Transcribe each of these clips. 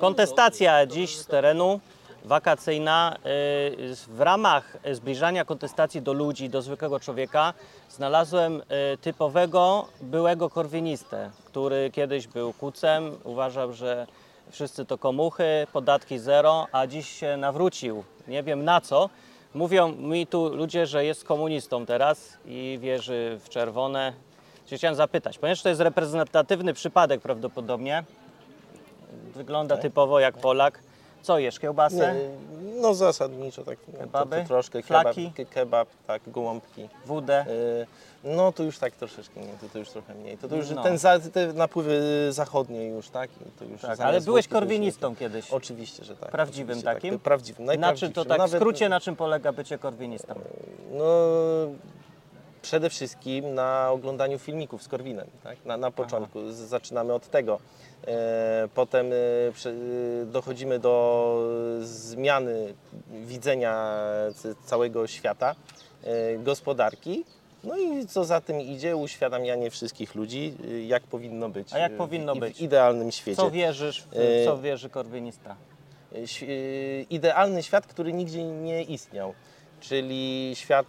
Kontestacja dziś z terenu, wakacyjna. Y, W ramach zbliżania kontestacji do ludzi, do zwykłego człowieka, znalazłem y, typowego byłego korwinistę, który kiedyś był kucem, uważał, że wszyscy to komuchy, podatki zero, a dziś się nawrócił. Nie wiem na co. Mówią mi tu ludzie, że jest komunistą teraz i wierzy w czerwone. Chciałem zapytać, ponieważ to jest reprezentatywny przypadek prawdopodobnie, wygląda typowo jak Polak. Co jesz, kiełbasę? Nie, no zasadniczo tak. No, to, Kebaby? to troszkę Flaki? kebab, ke- kebab, tak, gołąbki. Wódę? Y, No to już tak troszeczkę mniej, to, to już trochę mniej. To, to już No. ten za, te napływy zachodnie już, tak? I to już Tak, ale byłeś to już- korwinistą kiedyś. Oczywiście, że tak. Prawdziwym oczywiście, takim? Tak, prawdziwym, Na czym to tak w skrócie, na czym polega bycie korwinistą? No, przede wszystkim na oglądaniu filmików z Korwinem, tak? na, na początku. Z, zaczynamy od tego. E, potem e, e, dochodzimy do zmiany widzenia całego świata, gospodarki. No i co za tym idzie, uświadamianie wszystkich ludzi, jak powinno być. A jak powinno w, być? W idealnym świecie. Co wierzysz, w, co wierzy korwinista? Idealny świat, który nigdzie nie istniał. Czyli świat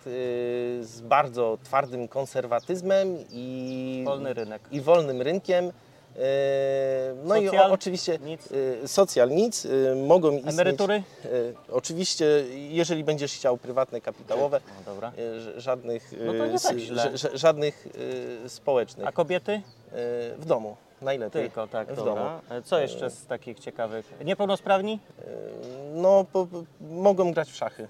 z bardzo twardym konserwatyzmem i Wolny rynek. i wolnym rynkiem. Y, No i Socjal? o, oczywiście Nic? y, socjal nic, y, mogą istnieć. Emerytury? Oczywiście, jeżeli będziesz chciał prywatne, kapitałowe, No żadnych, No tak żadnych społecznych. A kobiety? W domu, najlepiej. Tylko, tak, w dobra. domu. E, Co jeszcze z takich ciekawych? Niepełnosprawni? No, po, mogą grać w szachy.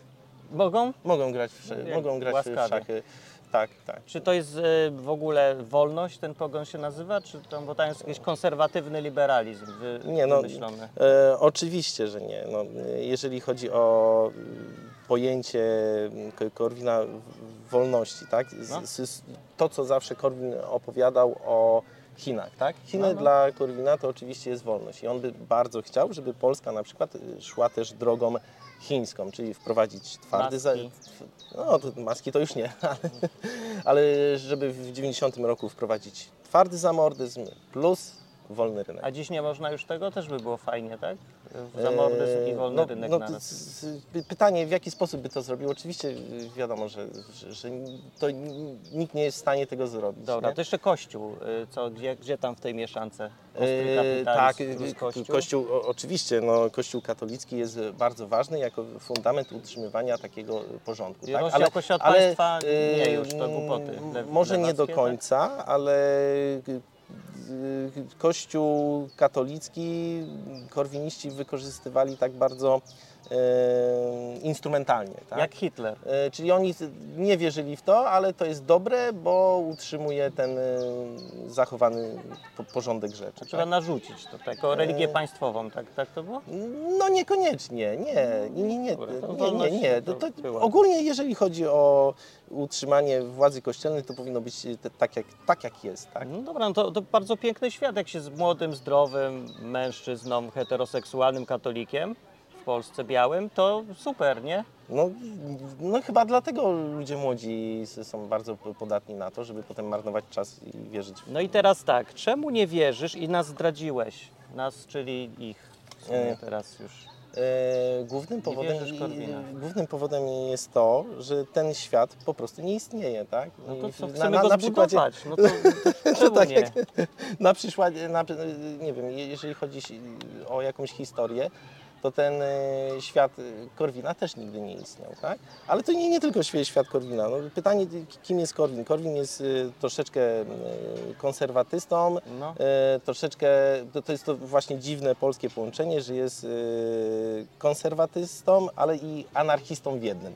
Mogą? Mogą grać w, mogą grać w szachy. Tak, tak. Czy to jest e, w ogóle wolność, ten pogon się nazywa? Czy tam, bo tam jest jakiś konserwatywny liberalizm wy, Nie, no, wymyślony? E, oczywiście, że nie. No, jeżeli chodzi o mm, pojęcie mm, Ko- Korwina wolności, tak? No. to, co zawsze Korwin opowiadał o Chinach, tak? Chiny No, no. dla Korwina to oczywiście jest wolność i on by bardzo chciał, żeby Polska na przykład y, szła też drogą chińską, czyli wprowadzić twardy... za- Maski. No, to maski to już nie, ale, ale żeby w 90 roku wprowadzić twardy zamordyzm plus wolny rynek. A dziś nie można już tego? Też by było fajnie, tak? Zamordyzm i wolny no, rynek no, Pytanie, w jaki sposób by to zrobił? Oczywiście wiadomo, że, że, że to nikt nie jest w stanie tego zrobić. Dobra, nie? to jeszcze Kościół. y, Co, gdzie, gdzie tam w tej mieszance? E, tak, Kościół? kościół o, oczywiście, no, Kościół katolicki jest bardzo ważny jako fundament utrzymywania takiego porządku. Tak? rozdział Kościoła od państwa nie już, to głupoty Może nie do tak? końca, ale y, y, Kościół katolicki korwiniści wykorzystywali tak bardzo instrumentalnie. Tak? Jak Hitler. E, Czyli oni nie wierzyli w to, ale to jest dobre, bo utrzymuje ten e, zachowany po- porządek rzeczy. Trzeba Tak? narzucić to, tak, jako religię państwową, tak, tak to było? No niekoniecznie, nie, nie, nie, nie, nie, nie, nie. to To, ogólnie jeżeli chodzi o utrzymanie władzy kościelnej, to powinno być tak jak, tak jak jest, tak? No dobra, no to, to bardzo piękny świat, jak się z młodym, zdrowym mężczyzną, heteroseksualnym katolikiem Polsce białym, to super, nie? No, no chyba dlatego ludzie młodzi są bardzo podatni na to, żeby potem marnować czas i wierzyć w No i teraz tak, czemu nie wierzysz i nas zdradziłeś? Nas, czyli ich. E, teraz już. E, głównym, powodem, głównym powodem jest to, że ten świat po prostu nie istnieje, tak? No to co, na- chcemy na- go na przykładzie-. No to, to czemu tak nie? jak- Na przykładzie, na, nie wiem, je- jeżeli chodzi o jakąś historię, to ten e, świat e, Korwina też nigdy nie istniał, tak? Ale to nie, nie tylko świat Korwina. No, pytanie, kim jest Korwin? Korwin jest e, troszeczkę konserwatystą, No. troszeczkę, to, to jest to właśnie dziwne polskie połączenie, że jest konserwatystą, ale i anarchistą w jednym.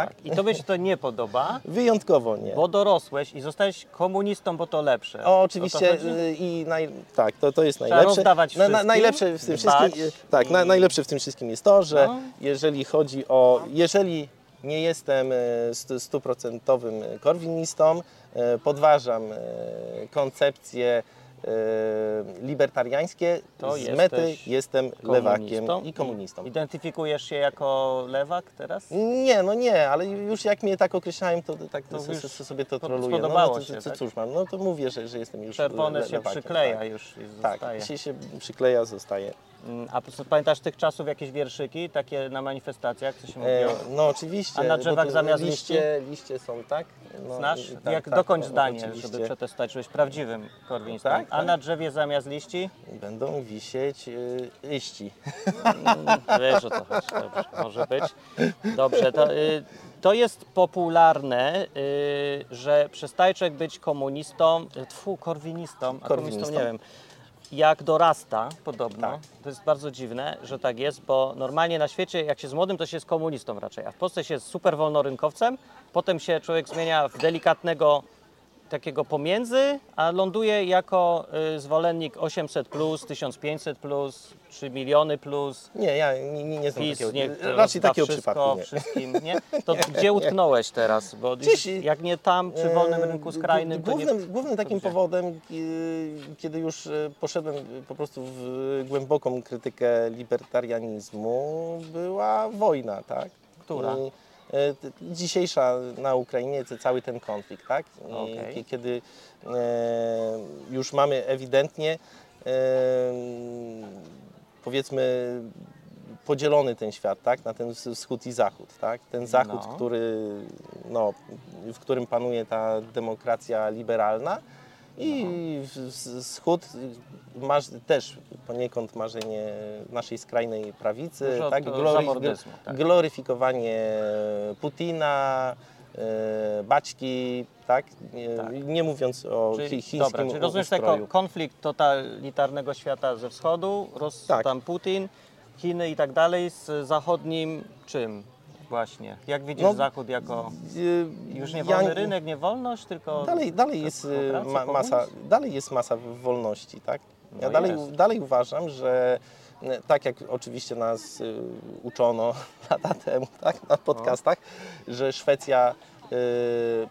Tak? Tak. I tobie się to nie podoba, Wyjątkowo nie. bo dorosłeś i zostałeś komunistą, bo to lepsze. O, oczywiście to y, i naj, tak, to, to jest najlepsze. rozdawać Na, na, najlepsze w tym dbać wszystkim, tak, na, najlepsze w tym wszystkim jest to, że No. jeżeli chodzi o, jeżeli nie jestem y, stu- stuprocentowym korwinistą, y, podważam koncepcję libertariańskie, To z mety jestem lewakiem i komunistą. Identyfikujesz się jako lewak teraz? Nie, no nie, ale już jak mnie tak określałem, to tak To to już sobie to troluję. spodobało no, to, się, to, tak? Cóż mam, no to mówię, że, że jestem już Czerwone le- się przykleja Tak, już i tak zostaje. się, się przykleja, zostaje. Mm, A pamiętasz tych czasów jakieś wierszyki, takie na manifestacjach, co się E, mówiło? no oczywiście. A na drzewach zamiast liście, liście są, tak? No, Znasz? tak, Jak tak, dokończ no, zdanie, oczywiście. żeby przetestować, byłeś prawdziwym korwinistą. Tak, A tak. na drzewie zamiast liści? Będą wisieć y, liści. Wiesz o co chodzi, dobrze, może być. Dobrze, to, y, to jest popularne, y, że przestaje człowiek być komunistą, y, tfu, korwinistą, a Korwinistą. nie wiem. Jak dorasta, podobno, Tak. to jest bardzo dziwne, że tak jest, bo normalnie na świecie, jak się z młodym, to się jest komunistą raczej, a w Polsce się jest super wolnorynkowcem, potem się człowiek zmienia w delikatnego takiego pomiędzy, a ląduje jako y, zwolennik 800, plus, 1500, plus, 3 miliony. Plus, Nie, ja nie, nie, nie znam PiS, takiego, niech raczej takiego wszystko, przypadku nie. wszystkim, nie? To gdzie utknąłeś teraz? Bo Gdzieś- jak nie tam, przy wolnym rynku E, skrajnym, nie... głównym, głównym takim gdzie? powodem, y, kiedy już y, poszedłem po prostu w głęboką krytykę libertarianizmu, była wojna, tak? Która? I, y, dzisiejsza na Ukrainie, cały ten konflikt, tak? Kie- Kiedy e, już mamy ewidentnie e, powiedzmy podzielony ten świat, tak? Na ten wsch- wschód i zachód, tak? Ten zachód, No. który, no, w którym panuje ta demokracja liberalna i No. wschód masz też poniekąd marzenie naszej skrajnej prawicy, Dużo tak? zamordyzmu, tak. Gloryfikowanie Putina, e, baćki, tak? Nie, Tak. nie mówiąc o Czyli, chińskim dobra, czyli rozumiesz ustroju. jako konflikt totalitarnego świata ze wschodu, Ros, Tak. tam Putin, Chiny i tak dalej, z zachodnim czym właśnie? Jak widzisz No, Zachód jako Y, już nie ja- wolny rynek, nie wolność, tylko Dalej, dalej, jest, ma, masa, dalej jest masa wolności, tak? Ja No dalej, jest. dalej uważam, że y, tak jak oczywiście nas y, uczono lata temu tak, na podcastach, że Szwecja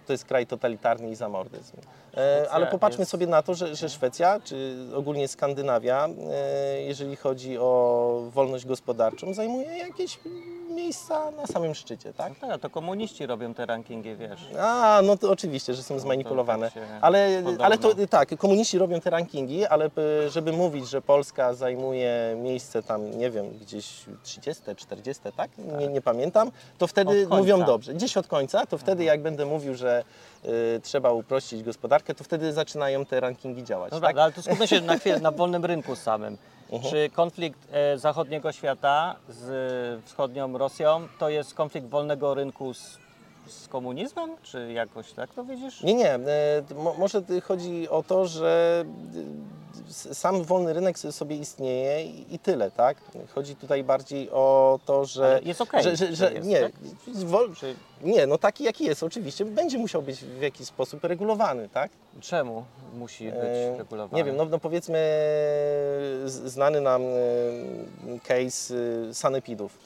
to jest kraj totalitarny i zamordyzm. E, ale popatrzmy jest- sobie na to, że, że Szwecja, czy ogólnie Skandynawia, jeżeli chodzi o wolność gospodarczą, zajmuje jakieś miejsca na samym szczycie, tak? No tak, to komuniści robią te rankingi, wiesz. A, no to oczywiście, że są zmanipulowane. tak ale, podobno. ale to tak, komuniści robią te rankingi, ale y, żeby mówić, że Polska zajmuje miejsce tam, nie wiem, gdzieś 30, 40, tak? Nie, nie pamiętam, to wtedy mówią dobrze. Gdzieś od końca, to wtedy jak będę mówił, że y, trzeba uprościć gospodarkę, to wtedy zaczynają te rankingi działać. Dobra, tak? ale to skupmy się na na wolnym rynku samym. Mhm. Czy konflikt e, zachodniego świata z wschodnią Rosją to jest konflikt wolnego rynku z, z komunizmem? Czy jakoś tak to widzisz? Nie, nie. e, Może chodzi o to, że s- sam wolny rynek sobie istnieje i tyle, tak? Chodzi tutaj bardziej o to, że. Ale jest okej, że, że, że że jest, nie, tak? wol, Czy nie, no taki jaki jest, oczywiście, będzie musiał być w jakiś sposób regulowany, tak? czemu musi być E, regulowany? Nie wiem, no, no powiedzmy znany nam e, case e, sanepidów,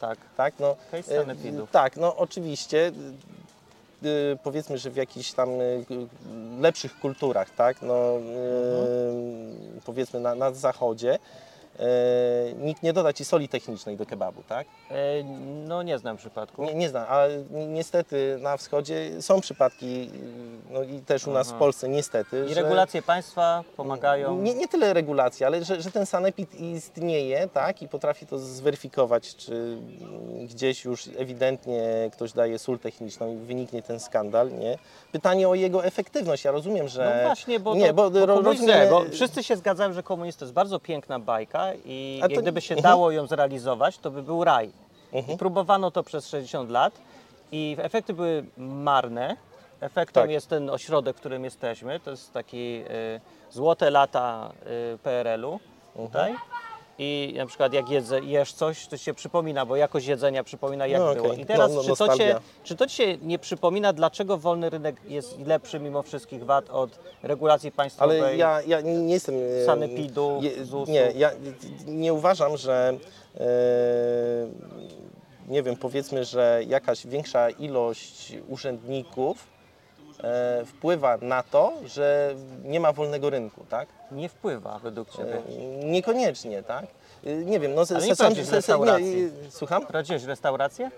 Tak. tak? No, e, sanepidów. Tak, no oczywiście. y, Powiedzmy, że w jakichś tam y, lepszych kulturach, tak? No, y, powiedzmy na, na zachodzie, nikt nie doda ci soli technicznej do kebabu, tak? E, no nie znam przypadku. Nie, nie znam, ale ni- niestety na wschodzie są przypadki, no i też u nas Aha. w Polsce niestety, I że regulacje państwa pomagają. nie, nie tyle regulacja, ale że, że ten sanepid istnieje, tak, i potrafi to zweryfikować, czy gdzieś już ewidentnie ktoś daje sól techniczną i wyniknie ten skandal, nie? Pytanie o jego efektywność. Ja rozumiem, że No właśnie, bo, nie, to, bo, bo, bo wszyscy się zgadzają, że komunizm to jest bardzo piękna bajka i to- gdyby się Mhm. dało ją zrealizować, to by był raj. Mhm. I próbowano to przez 60 lat i efekty były marne. Efektem Tak. jest ten ośrodek, w którym jesteśmy. To jest taki y, złote lata y, PRL-u Mhm. tutaj. I na przykład jak jedzę, jesz coś, to się przypomina, bo jakość jedzenia przypomina jak No było. I teraz No, no, czy, to cię, czy to Ci się nie przypomina, dlaczego wolny rynek jest lepszy mimo wszystkich wad od regulacji państwowej? Ale ja, ja nie nie jestem. e, Sanepidu, je- ZUS-u. Nie, ja nie uważam, że. E, nie wiem, powiedzmy, że jakaś większa ilość urzędników e, wpływa na to, że nie ma wolnego rynku, tak? Nie wpływa według Ciebie. E, Niekoniecznie, tak? E, Nie wiem, no Ale nie sam- restauracji. nie, Słucham? Prowadziłeś restaurację?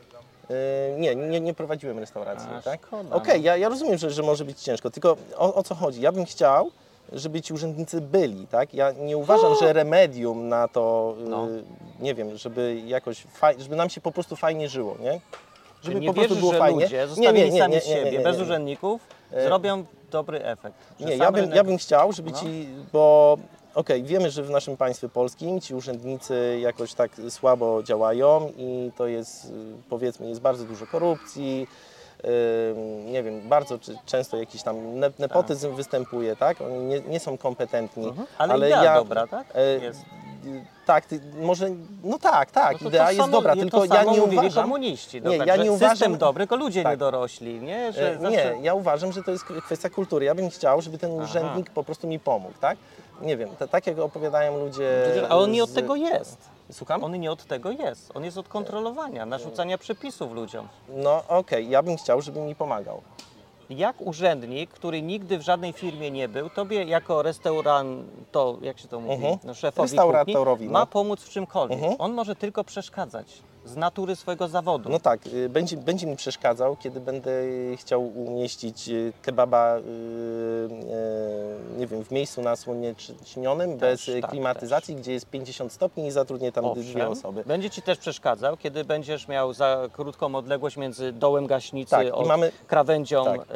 E, Nie, nie, nie prowadziłem restauracji, A, tak? Okej, no. ja, ja rozumiem, że, że może być ciężko, tylko o, o co chodzi? Ja bym chciał, żeby ci urzędnicy byli, tak? Ja nie uważam, że remedium na to, y, No. nie wiem, żeby jakoś, żeby nam się po prostu fajnie żyło, nie? Czy nie wierzysz, że fajnie. ludzie zostawieni sami z siebie, bez urzędników, E, zrobią dobry efekt? Nie, ja bym, rynek- ja bym chciał, żeby No. ci, bo okej, wiemy, że w naszym państwie polskim ci urzędnicy jakoś tak słabo działają i to jest, powiedzmy, jest bardzo dużo korupcji, nie wiem, bardzo często jakiś tam ne- nepotyzm występuje, tak? Oni nie, nie są kompetentni. Mhm. Ale, idea dobra, tak? e, Jest. Tak, ty, może, no tak, tak, No idea jest dobra, tylko ja nie uważam... komuniści. No Nie, tak, ja nie System uważam- dobry, tylko ludzie Tak. nie dorośli, nie? Że E, zawsze... Nie, ja uważam, że to jest kwestia kultury. Ja bym chciał, żeby ten Aha. urzędnik po prostu mi pomógł, tak? Nie wiem, to, tak jak opowiadają ludzie. A on nie od z- tego jest. Słucham? On nie od tego jest. On jest od kontrolowania, narzucania przepisów ludziom. No okej, ja bym chciał, żeby mi pomagał. Jak urzędnik, który nigdy w żadnej firmie nie był, tobie jako restaurant, to jak się to mówi, Mhm. no, szefowi kuchni, ma no. pomóc w czymkolwiek. Mhm. On może tylko przeszkadzać z natury swojego zawodu. No tak, y, będzie, będzie mi przeszkadzał, kiedy będę chciał umieścić y, kebaba, y, y, nie wiem, w miejscu nasłonecznionym, bez y, tak, klimatyzacji, gdzie jest 50 stopni i zatrudnię tam dwie Owszem, osoby. Będzie ci też przeszkadzał, kiedy będziesz miał za krótką odległość między dołem gaśnicy, Tak, i od mamy- krawędzią tak.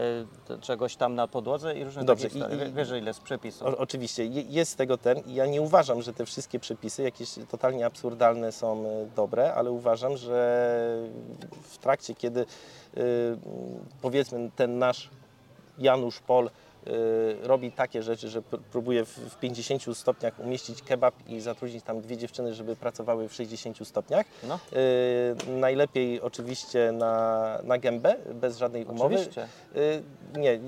czegoś tam na podłodze i różne Dobrze, takie historie. Wiesz, ile z przepisów. O, oczywiście, je- jest tego ten i ja nie uważam, że te wszystkie przepisy jakieś totalnie absurdalne są dobre, ale uważam, że w trakcie, kiedy y, powiedzmy ten nasz Janusz Pol y, robi takie rzeczy, że pr- próbuje w, w 50 stopniach umieścić kebab i zatrudnić tam dwie dziewczyny, żeby pracowały w 60 stopniach. No, Y, najlepiej oczywiście na, na gębę, bez żadnej umowy. oczywiście. Nie,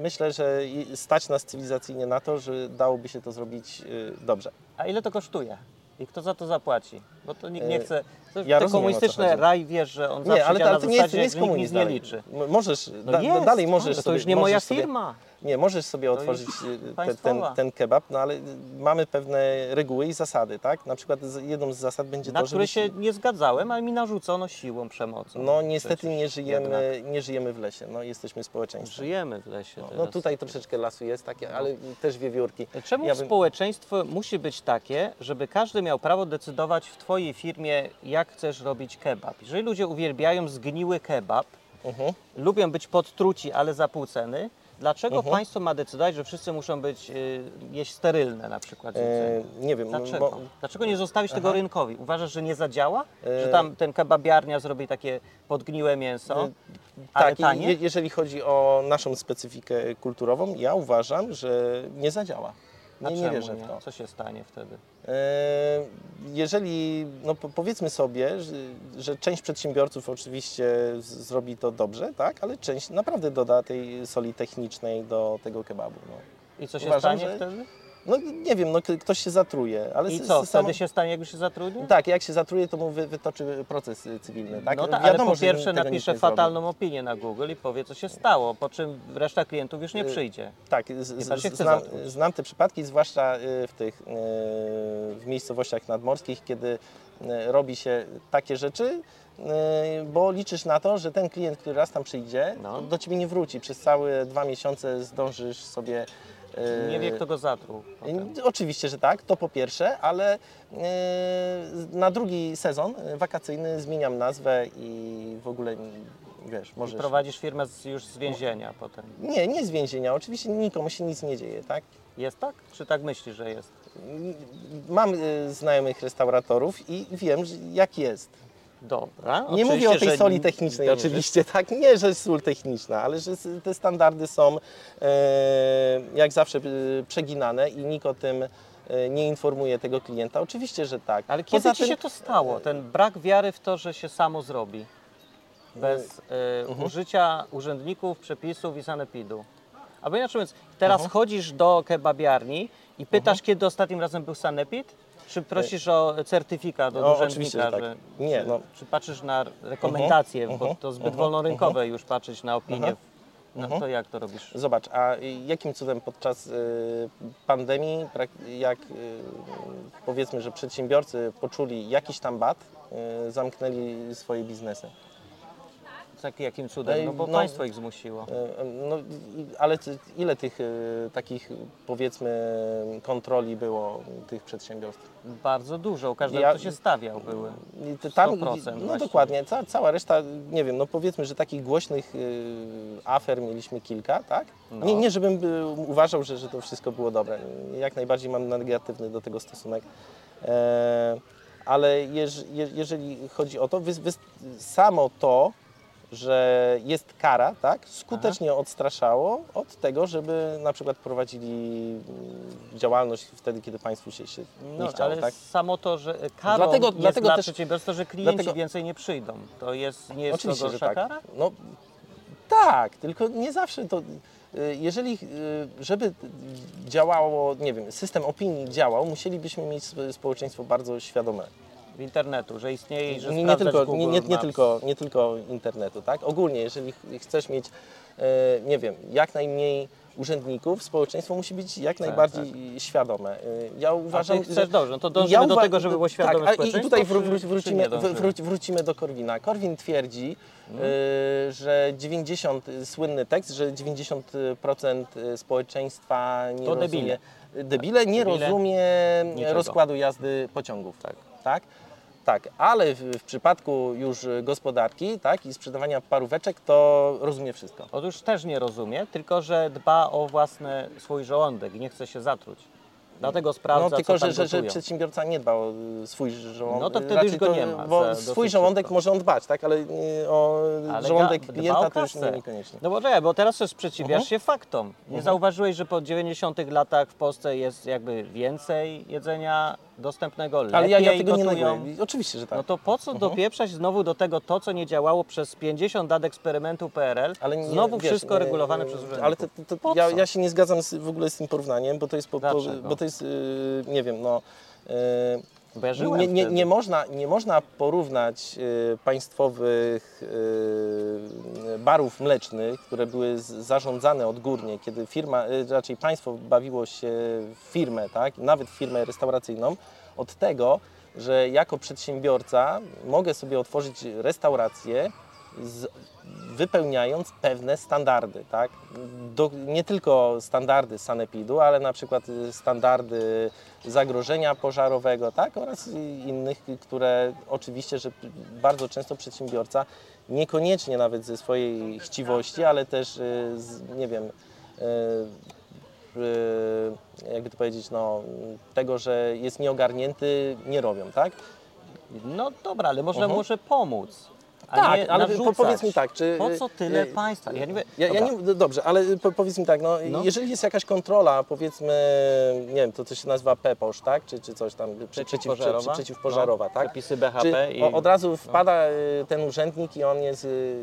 myślę, że stać nas cywilizacyjnie na to, że dałoby się to zrobić dobrze. A ile to kosztuje? I kto za to zapłaci? Bo to nikt nie E, chce. To, ja te komunistyczne raj wiesz, że on Nie, zawsze ale, ale na to nie jest, zasadzie, nie jest nikt nic komunizm nie liczy. Możesz, No da, jest, dalej możesz ale to sobie, już nie możesz moja sobie, firma. Nie, możesz sobie To otworzyć y, te, ten, państwowa. ten kebab, no ale y, mamy pewne reguły i zasady, tak? Na przykład jedną z zasad będzie Na to, które żebyś... się nie zgadzałem, ale mi narzucono siłą, przemocą. No niestety nie jednak. żyjemy, nie żyjemy w lesie, no jesteśmy społeczeństwem. Żyjemy w lesie. No teraz. tutaj troszeczkę lasu jest takie, ale też wiewiórki. Czemu Ja bym- społeczeństwo musi być takie, żeby każdy miał prawo decydować w Twojej firmie, jak chcesz robić kebab? Jeżeli ludzie uwielbiają zgniły kebab, Mhm. lubią być podtruci, ale za pół ceny, dlaczego Mhm. państwo ma decydować, że wszyscy muszą być y, jeść sterylne na przykład? E, jedzenie? nie wiem, Dlaczego? bo, Dlaczego nie zostawić tego rynkowi? Uważasz, że nie zadziała? E, Że tam ten kebabiarnia zrobi takie podgniłe mięso, E, ale tak, i tanie? je, jeżeli chodzi o naszą specyfikę kulturową, ja uważam, że nie zadziała. A Nie, nie wierzę w to. Co się stanie wtedy? E, Jeżeli, no po- powiedzmy sobie, że, że część przedsiębiorców oczywiście zrobi to dobrze, tak, ale część naprawdę doda tej soli technicznej do tego kebabu. No, I co się Uważam, stanie wtedy? No nie wiem, no ktoś się zatruje, ale I co, s- samo- wtedy się stanie, jakby się zatrudnił? Tak, jak się zatruje, to mu wy, wytoczy proces y, cywilny, tak? No tak, ale po pierwsze napisze nie zrobi. fatalną opinię na Google i powie, co się stało, po czym reszta klientów już nie Y, przyjdzie. Tak, z, z, znam, znam te przypadki, zwłaszcza y, w tych w miejscowościach nadmorskich, kiedy robi się takie rzeczy, bo liczysz na to, że ten klient, który raz tam przyjdzie, No. do ciebie nie wróci. Przez całe dwa miesiące zdążysz sobie. Nie wie, kto go zatruł. potem. Oczywiście, że tak, to po pierwsze, ale y, na drugi sezon y, wakacyjny zmieniam nazwę i w ogóle wiesz, I możesz. prowadzisz firmę z, już z więzienia potem. Nie, nie z więzienia. Oczywiście nikomu się nic nie dzieje, tak? Jest tak? Czy tak myślisz, że jest? Mam znajomych restauratorów i wiem, że jak jest. Dobra. Nie mówię o tej soli technicznej oczywiście, tak? Nie, że sól techniczna, ale że te standardy są e, jak zawsze e, przeginane i nikt o tym e, nie informuje tego klienta. Oczywiście, że tak. Ale kiedy Poza ci tym- się to stało? Ten brak wiary w to, że się samo zrobi? Bez e, Mhm. użycia urzędników, przepisów i sanepidu. Albo inaczej mówiąc, teraz Mhm. chodzisz do kebabiarni i pytasz, kiedy ostatnim razem był sanepid? Czy prosisz o certyfikat od O, urzędnika? oczywiście, że tak. Nie, czy, no. czy patrzysz na rekomendacje, bo mhm, to zbyt mhm, wolnorynkowe już patrzeć na opinię No to jak to robisz? Zobacz, a jakim cudem podczas y, pandemii, jak y, powiedzmy, że przedsiębiorcy poczuli jakiś tam bat, y, zamknęli swoje biznesy? Tak, jakim cudem? No bo no- państwo ich zmusiło. Y, No, ale ile tych y, takich powiedzmy kontroli było tych przedsiębiorstw? Bardzo dużo, u każdego, Ja- kto się stawiał, były. I ty Tam, 100% no właściwie. dokładnie, ca, cała reszta, nie wiem, no powiedzmy, że takich głośnych y, afer mieliśmy kilka, tak? No. Nie, nie żebym uważał, że, że to wszystko było dobre. Jak najbardziej mam negatywny do tego stosunek. E, ale jeż, je, jeżeli chodzi o to, wy, wy, samo to, że jest kara, tak, skutecznie odstraszało od tego, żeby na przykład prowadzili mm, działalność wtedy, kiedy państwu się, się nie No, chciało, ale tak? samo to, że karą Dlatego- jest dlatego dla też- przedsiębiorstwa, że klienci dlatego- więcej nie przyjdą. To jest, nie jest Oczywiście, to gorsza tak. kara? No, tak, tylko nie zawsze to. y, Jeżeli, y, żeby działało, nie wiem, system opinii działał, musielibyśmy mieć sp- społeczeństwo bardzo świadome. Internetu, że istnieje i że Nie, nie, tylko, Google nie, nie, nie, tylko, nie tylko internetu, tak? Ogólnie, jeżeli ch- chcesz mieć, e, nie wiem, jak najmniej urzędników, społeczeństwo musi być jak najbardziej świadome. E, Ja uważam, chcesz że- dobrze, no to dążymy do uwa- tego, żeby było świadome tak, a I społeczeństwo, tutaj wró- wró- wrócimy, nie wr- dążymy? wróci, wrócimy do Korwina. Korwin twierdzi, Mhm. y, że 90, słynny tekst, że 90% społeczeństwa nie To rozumie... debile. Debile nie Debile rozumie niczego. rozkładu jazdy pociągów. Tak. tak? Tak, ale w, w przypadku już gospodarki tak, i sprzedawania paróweczek to rozumie wszystko. Otóż też nie rozumie, tylko że dba o własny swój żołądek i nie chce się zatruć. Dlatego sprawdza, No tylko, że, że, że przedsiębiorca nie dba o y, swój żołądek. No to wtedy Raczej już go to, nie ma Bo swój żołądek szybko. może on dbać, tak, ale y, o Ale żołądek ga- klienta to już nie, niekoniecznie. No bo czekaj, bo teraz też sprzeciwiasz Mhm. się faktom. Nie zauważyłeś, że po 90 latach w Polsce jest jakby więcej jedzenia dostępnego, lepiej Ale ja, ja tego nie gotują. neguję. Oczywiście, że tak. No to po co dopieprzać znowu do tego to, co nie działało przez 50 lat eksperymentu PRL? Ale nie, znowu wiesz, wszystko nie, regulowane przez urzędników. Ale to, to, to Po ja, co? ja się nie zgadzam z, w ogóle z tym porównaniem, bo to jest, po, po, Dlaczego? bo to jest y, nie wiem, no... y, Bo ja żyłem nie, nie, nie, można, nie można porównać y, państwowych y, barów mlecznych, które były zarządzane odgórnie, kiedy firma, y, raczej państwo bawiło się w firmę, tak, nawet firmę restauracyjną, od tego, że jako przedsiębiorca mogę sobie otworzyć restaurację, z, wypełniając pewne standardy, tak? Do, nie tylko standardy sanepidu, ale na przykład y, standardy zagrożenia pożarowego, tak? Oraz innych, które oczywiście, że bardzo często przedsiębiorca niekoniecznie nawet ze swojej chciwości, ale też y, z, nie wiem, y, jakby to powiedzieć, no, tego, że jest nieogarnięty, nie robią, tak? No dobra, ale można Mhm. może pomóc. Tak, nie ale po- powiedz mi tak, czy... Po co tyle y, państwa? Ja nie. Ja, ja nie, dobrze, ale po, powiedz mi tak, no, No. jeżeli jest jakaś kontrola, powiedzmy, nie wiem, to co się nazywa PEPOSZ, tak? Czy, czy coś tam, przy- przeciw, Przeciwpożarowa? czy, przeciwpożarowa, no, tak? Przepisy BHP Czy i... od razu wpada y, ten urzędnik i on jest y,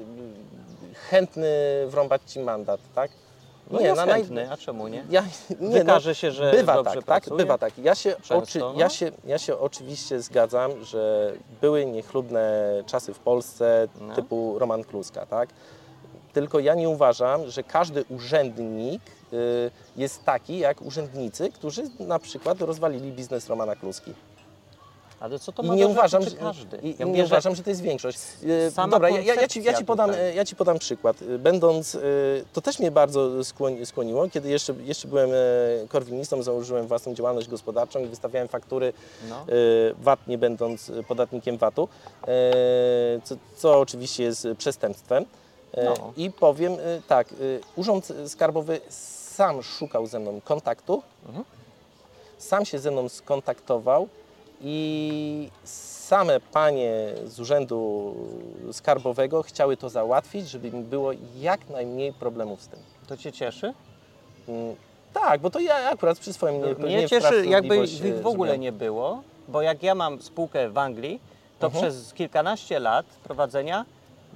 chętny wrąbać ci mandat, tak? No nie, na naj- a czemu nie? Ja, nie Wykaże się, że bywa tak, tak, bywa tak. Ja się, Często, oczy, no. ja, się, ja się oczywiście zgadzam, że były niechlubne czasy w Polsce No. typu Roman Kluska, tak? Tylko ja nie uważam, że każdy urzędnik y, jest taki jak urzędnicy, którzy na przykład rozwalili biznes Romana Kluski. Ale co to I ma nie do uważam, że, każdy? i, Ja i mówię, nie że uważam, że to jest większość. Y, sama Dobra, ja, ja, ci, ja, ci podam, tutaj. ja Ci podam przykład. Y, Będąc, y, to też mnie bardzo skłoni- skłoniło, kiedy jeszcze, jeszcze byłem korwinistą, założyłem własną działalność gospodarczą i wystawiałem faktury No. VAT, nie będąc podatnikiem VAT-u, co, co oczywiście jest przestępstwem. No. I powiem tak, Urząd Skarbowy sam szukał ze mną kontaktu, Mhm. sam się ze mną skontaktował i same panie z Urzędu Skarbowego chciały to załatwić, żeby mi było jak najmniej problemów z tym. To Cię cieszy? Mm, Tak, bo to ja akurat przy swoim nie, Mnie cieszy, jakby ich e, w ogóle zrobiłem. nie było, bo jak ja mam spółkę w Anglii, to Mhm. przez kilkanaście lat prowadzenia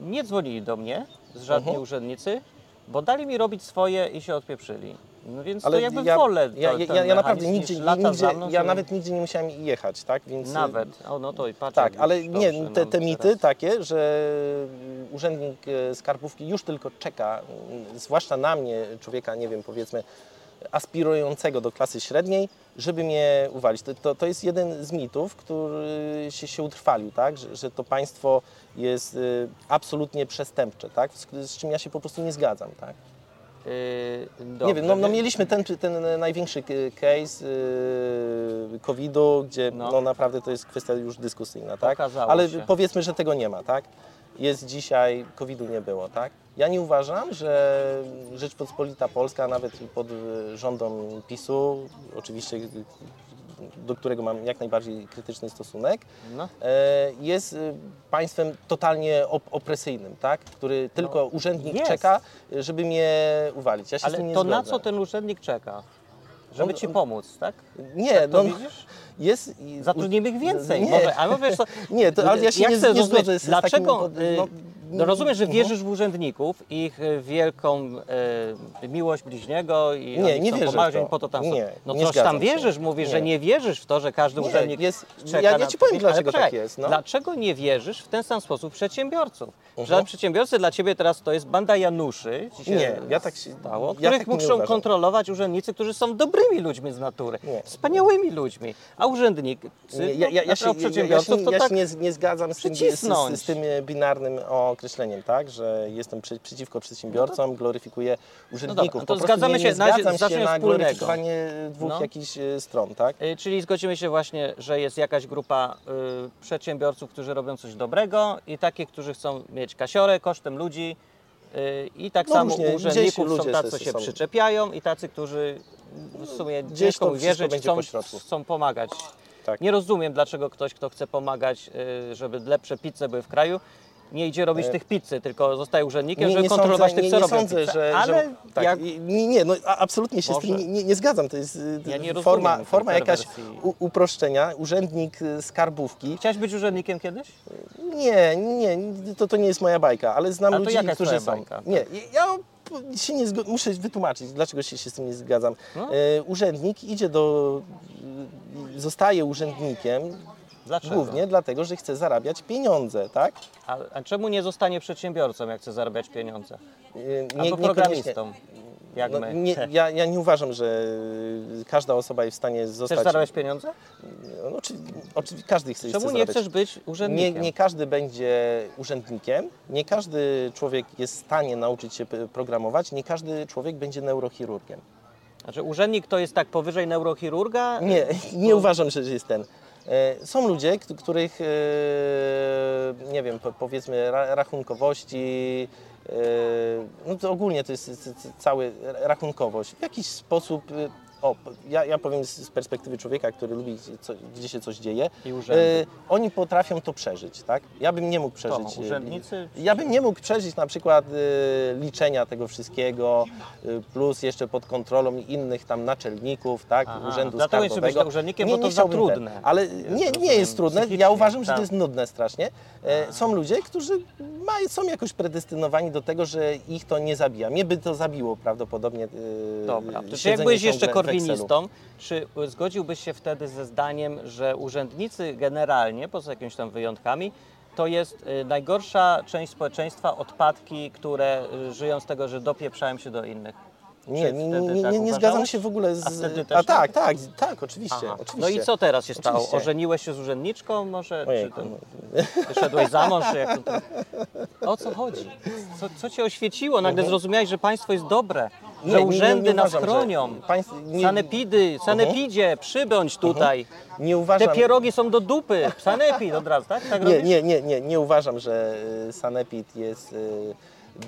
nie dzwonili do mnie z żadni Mhm. urzędnicy, bo dali mi robić swoje i się odpieprzyli. No więc Ale to jakby ja, wolę ja, to, ja, ja, ja naprawdę nigdzie, nigdzie mną, ja nawet nigdzie nie musiałem jechać, tak? Więc Nawet, o no to i patrz. Tak, ale nie, te, te mity teraz. takie, że urzędnik e, skarbówki już tylko czeka, m, zwłaszcza na mnie, człowieka, nie wiem, powiedzmy, aspirującego do klasy średniej, żeby mnie uwalić. To, to, to jest jeden z mitów, który się, się utrwalił, tak? że, że to państwo jest y, absolutnie przestępcze, tak? z, z czym ja się po prostu nie zgadzam. Tak? Yy, nie wiem, no, no mieliśmy ten, ten największy case yy, COVID-u, gdzie No. no. naprawdę to jest kwestia już dyskusyjna, tak? Okazało Ale się. powiedzmy, że tego nie ma, tak? Jest dzisiaj, COVID-u nie było, tak? Ja nie uważam, że Rzeczpospolita Polska, nawet pod rządom PiSu, oczywiście do którego mam jak najbardziej krytyczny stosunek, No. e, jest y, państwem totalnie op- opresyjnym, tak? który tylko urzędnik jest. czeka, żeby mnie uwalić. Ja się z tym Ale nie to na zgodzę. co ten urzędnik czeka? Żeby ci pomóc, tak? Nie, To no, widzisz? jest... Zatrudnimy ich więcej. Nie. Może, ale wiesz co, Nie, to, ale ja się jak nie, chcę nie zgodzę z, z Dlaczego, takim... y, no, no rozumiem, że mhm. wierzysz w urzędników, ich y, wielką y, miłość bliźniego i Nie, oni nie chcą wierzę w pomagać, to. oni po to tam są. Nie, No nie coś zgadzam tam się. wierzysz, mówisz, że Nie. wierzysz w to, że każdy urzędnik jest- czeka ja- ja na ci powiem, Ale dlaczego tak jest, no. Dlaczego nie wierzysz w ten sam sposób przedsiębiorców? Że Mhm. przedsiębiorcy dla ciebie teraz to jest banda Januszy, ci się Nie, ja tak się- stało, ja których tak nie muszą uważam. kontrolować urzędnicy, którzy są dobrymi ludźmi z natury, Nie. wspaniałymi ludźmi, a urzędnicy, Nie, ja, ja, ja, się, ja, ja, się, przedsiębiorców, to tak nie, nie zgadzam z tym, z, przycisnąć. z tym binarnym określeniem, tak, że jestem przy, przeciwko przedsiębiorcom, gloryfikuję urzędników. No dobra, to zgadzamy się na- zgadzam się na gloryfikowanie dwóch No. jakichś e, stron, tak? Y, Czyli zgodzimy się właśnie, że jest jakaś grupa y, przedsiębiorców, którzy robią coś dobrego i takich, którzy chcą mieć kasiorę kosztem ludzi i tak No samo różnie, u urzędników gdzieś są tacy, co się są. przyczepiają i tacy, którzy w sumie Gdzieś ciężko to wierzyć, chcą, chcą pomagać. Tak. Nie rozumiem, dlaczego ktoś, kto chce pomagać, żeby lepsze pizze były w kraju, nie idzie robić tych pizzy, tylko zostaje urzędnikiem, żeby kontrolować sądzę, tych, nie, co nie robią sądzę, że, Ale że tak, jak nie, nie, no absolutnie się z tym Może. nie, nie, nie zgadzam. To jest y, Ja nie forma, forma jakaś u, uproszczenia. Urzędnik y, skarbówki. Chciałeś być urzędnikiem kiedyś? Nie, nie, to, to nie jest moja bajka, ale znam ludzi, którzy są. bajka? Nie, ja się nie zgo- muszę wytłumaczyć, dlaczego się, się z tym nie zgadzam. No. E, urzędnik idzie do, zostaje urzędnikiem Dlaczego? głównie dlatego, że chce zarabiać pieniądze, tak? A, a czemu nie zostanie przedsiębiorcą, jak chce zarabiać pieniądze? E, Albo niekoniecznie- programistą, jak No, my. nie, ja, ja nie uważam, że każda osoba jest w stanie zostać... Chcesz zarabiać pieniądze? No, oczy, oczy, każdy chce, Czemu chce nie zarabiać. chcesz być Nie, urzędnikiem? nie każdy będzie urzędnikiem, nie każdy człowiek jest w stanie nauczyć się programować, nie każdy człowiek będzie neurochirurgiem. Znaczy urzędnik to jest tak powyżej neurochirurga? Nie, nie uważam, że jest ten. E, Są ludzie, których, e, nie wiem, po- powiedzmy ra- rachunkowości, e, no to ogólnie to jest cały rachunkowość. W jakiś sposób, o, ja, ja powiem z perspektywy człowieka, który lubi, co, gdzie się coś dzieje, I urzędy. e, oni potrafią to przeżyć, tak? Ja bym nie mógł przeżyć. e, urzędnicy? Ja bym nie mógł przeżyć na przykład e, liczenia tego wszystkiego, plus jeszcze pod kontrolą innych tam naczelników, tak, Aha, urzędu dlatego nie skarbowego. urzędnikiem, bo to chciałbym trudne. Ten. Ale nie, nie rozumiem, jest trudne. Ja uważam, że tak. to jest nudne strasznie. Są ludzie, którzy mają, są jakoś predestynowani do tego, że ich to nie zabija. Mnie by to zabiło prawdopodobnie. Dobra. To czy siedzenie jak byłeś ciągle jeszcze w Excelu. korwinistą, czy zgodziłbyś się wtedy ze zdaniem, że urzędnicy generalnie, poza jakimiś tam wyjątkami, to jest y, najgorsza część społeczeństwa, odpadki, które y, żyją z tego, że dopieprzałem się do innych? Nie, tak nie, nie zgadzam się w ogóle z... A wtedy też A tak, tak? tak, tak, oczywiście. No i co teraz się stało? Ożeniłeś się z urzędniczką może? To, no. wyszedłeś za mąż? Jak to. O co chodzi? Co, co cię oświeciło? Nagle zrozumiałeś, że państwo jest dobre, Mhm. Że urzędy nas chronią. Sanepidy, sanepidzie, przybądź tutaj. Nie uważam... Te pierogi są do dupy. Sanepid od razu, tak? tak Nie, nie, nie, nie, nie uważam, że y, sanepid jest y,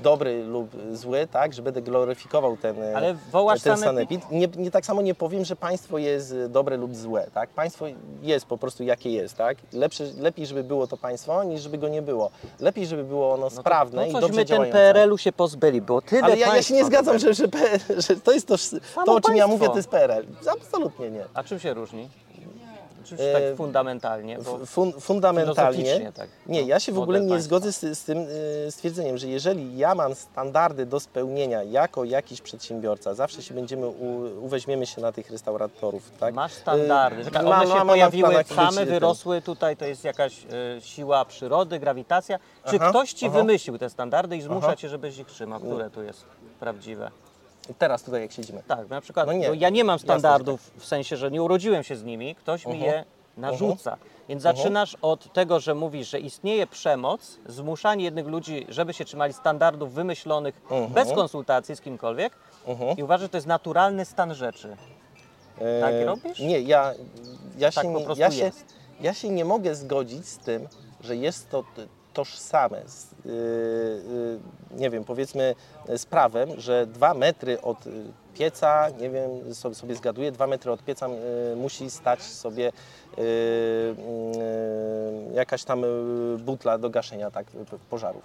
dobry lub zły, tak, że będę gloryfikował ten, y, Ale wołasz ten sanepid? sanepid. Nie, nie tak samo nie powiem, że państwo jest y, dobre lub złe, tak? Państwo jest po prostu jakie jest, tak? Lepsze, lepiej, żeby było to państwo, niż żeby go nie było. Lepiej, żeby było ono sprawne no i dobrze my ten działające. PRL-u się pozbyli, było tyle Ale ja, ja się nie zgadzam, że, że, że to jest to, to o czym ja państwo. mówię, to jest PRL. Absolutnie nie. A czym się różni? Czy czy tak E, fundamentalnie? Fun, fundamentalnie. tak, Nie, no, ja się w ogóle nie państwa. zgodzę z, z tym y, stwierdzeniem, że jeżeli ja mam standardy do spełnienia jako jakiś przedsiębiorca, zawsze się będziemy, u, uweźmiemy się na tych restauratorów, tak? Masz standardy. Czekaj, ma- one się ma- ma- pojawiły ma- ma- same, wyrosły tutaj, to jest jakaś y, siła przyrody, grawitacja. Czy Aha, ktoś ci aha. wymyślił te standardy i zmusza Aha. cię, żebyś ich trzymał? Które tu jest prawdziwe? Teraz tutaj jak siedzimy. Tak, na przykład No nie, no ja nie mam jasne, tak. standardów w sensie, że nie urodziłem się z nimi, ktoś mi Mhm. je narzuca. Więc zaczynasz od tego, że mówisz, że istnieje przemoc, zmuszanie jednych ludzi, żeby się trzymali standardów wymyślonych Mhm. bez konsultacji z kimkolwiek i uważasz, że to jest naturalny stan rzeczy. Tak E, robisz? Nie, ja, ja, Tak się, po nie- prostu ja, się, ja się nie mogę zgodzić z tym, że jest to tożsame z, nie wiem, powiedzmy y, z prawem, że dwa metry od y, pieca, nie wiem, sobie, sobie zgaduję, dwa metry od pieca y, musi stać sobie y, y, jakaś tam y, butla do gaszenia tak, pożarów.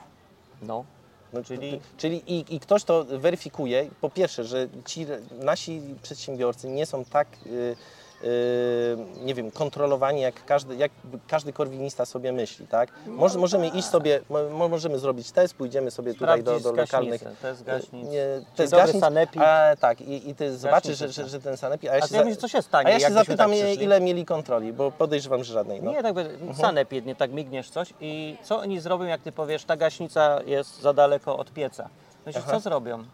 No, No, Czyli- czyli i, i ktoś to weryfikuje, po pierwsze, że ci nasi przedsiębiorcy nie są tak, y, y, nie wiem, kontrolowani, jak każdy, jak każdy korwinista sobie myśli, tak? Może, możemy iść sobie, mo, możemy zrobić test, pójdziemy sobie tutaj do, do lokalnych... test gaśnic. Nie, test gaśnic, sanepid? A, tak, i, i ty zobaczysz, że, że, że ten sanepid... A ja A się, ja myślę, co się stanie, a ja się jakbyśmy zapytam, tak ile mieli kontroli, bo podejrzewam, że żadnej. No. Nie, tak by sanepid, nie tak migniesz coś i co oni zrobią, jak ty powiesz, ta gaśnica jest za daleko od pieca? Myślisz, Aha. co zrobią?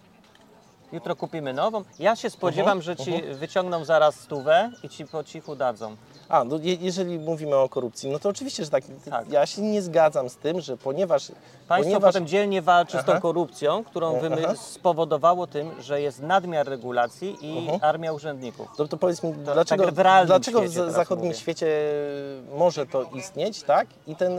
Jutro kupimy nową. Ja się spodziewam, Mhm, że ci wyciągną zaraz stówę i ci po cichu dadzą. A, no je, jeżeli mówimy o korupcji, no to oczywiście, że tak. Tak. Ja się nie zgadzam z tym, że ponieważ. Państwo ponieważ potem dzielnie walczy z tą Aha. korupcją, którą Aha. wymy- spowodowało tym, że jest nadmiar regulacji i Mhm. armia urzędników. to, to powiedz mi, dlaczego, tak dlaczego w zachodnim mówię. świecie może to istnieć, tak? I ten,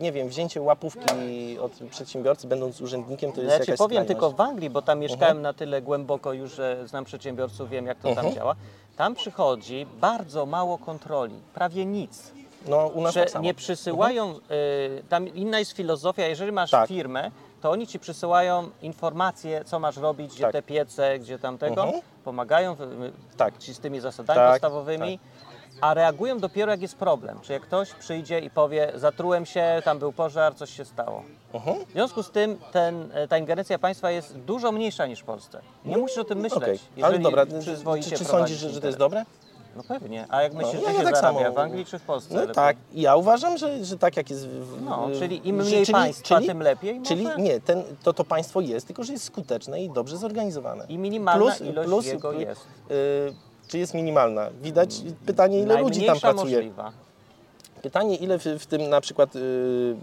nie wiem, wzięcie łapówki od przedsiębiorcy, będąc urzędnikiem, to jest Ja ci jakaś powiem skrajność. tylko w Anglii, bo tam mieszkałem na tyle głęboko już, znam przedsiębiorców, wiem jak to tam Mhm. działa. Tam przychodzi bardzo mało kontroli, prawie nic. No, u nas Że tak nie przysyłają, y, tam inna jest filozofia, jeżeli masz Tak. firmę, to oni ci przysyłają informacje, co masz robić, gdzie Tak. te piece, gdzie tamtego, Mhm. pomagają w- Tak. ci z tymi zasadami Tak, podstawowymi, a reagują dopiero jak jest problem. Czy jak ktoś przyjdzie i powie, zatrułem się, tam był pożar, coś się stało. W związku z tym ten, e, ta ingerencja państwa jest dużo mniejsza niż w Polsce. Nie musisz o tym myśleć, Okej, jeżeli ale dobra, czy, czy sądzisz, że, że to jest dobre? No pewnie. A jak myślisz, No, że się tak zarabia? samo. W Anglii czy w Polsce? No lepiej? tak, ja uważam, że, że tak jak jest w, No, czyli im mniej państwa, tym lepiej Czyli może? nie, ten, to, to państwo jest, tylko że jest skuteczne i dobrze zorganizowane. I minimalna ilość jego plus, jest. y, czy jest minimalna? Widać pytanie, ile ludzi tam pracuje. możliwa. Pytanie, ile w, w tym na przykład, y,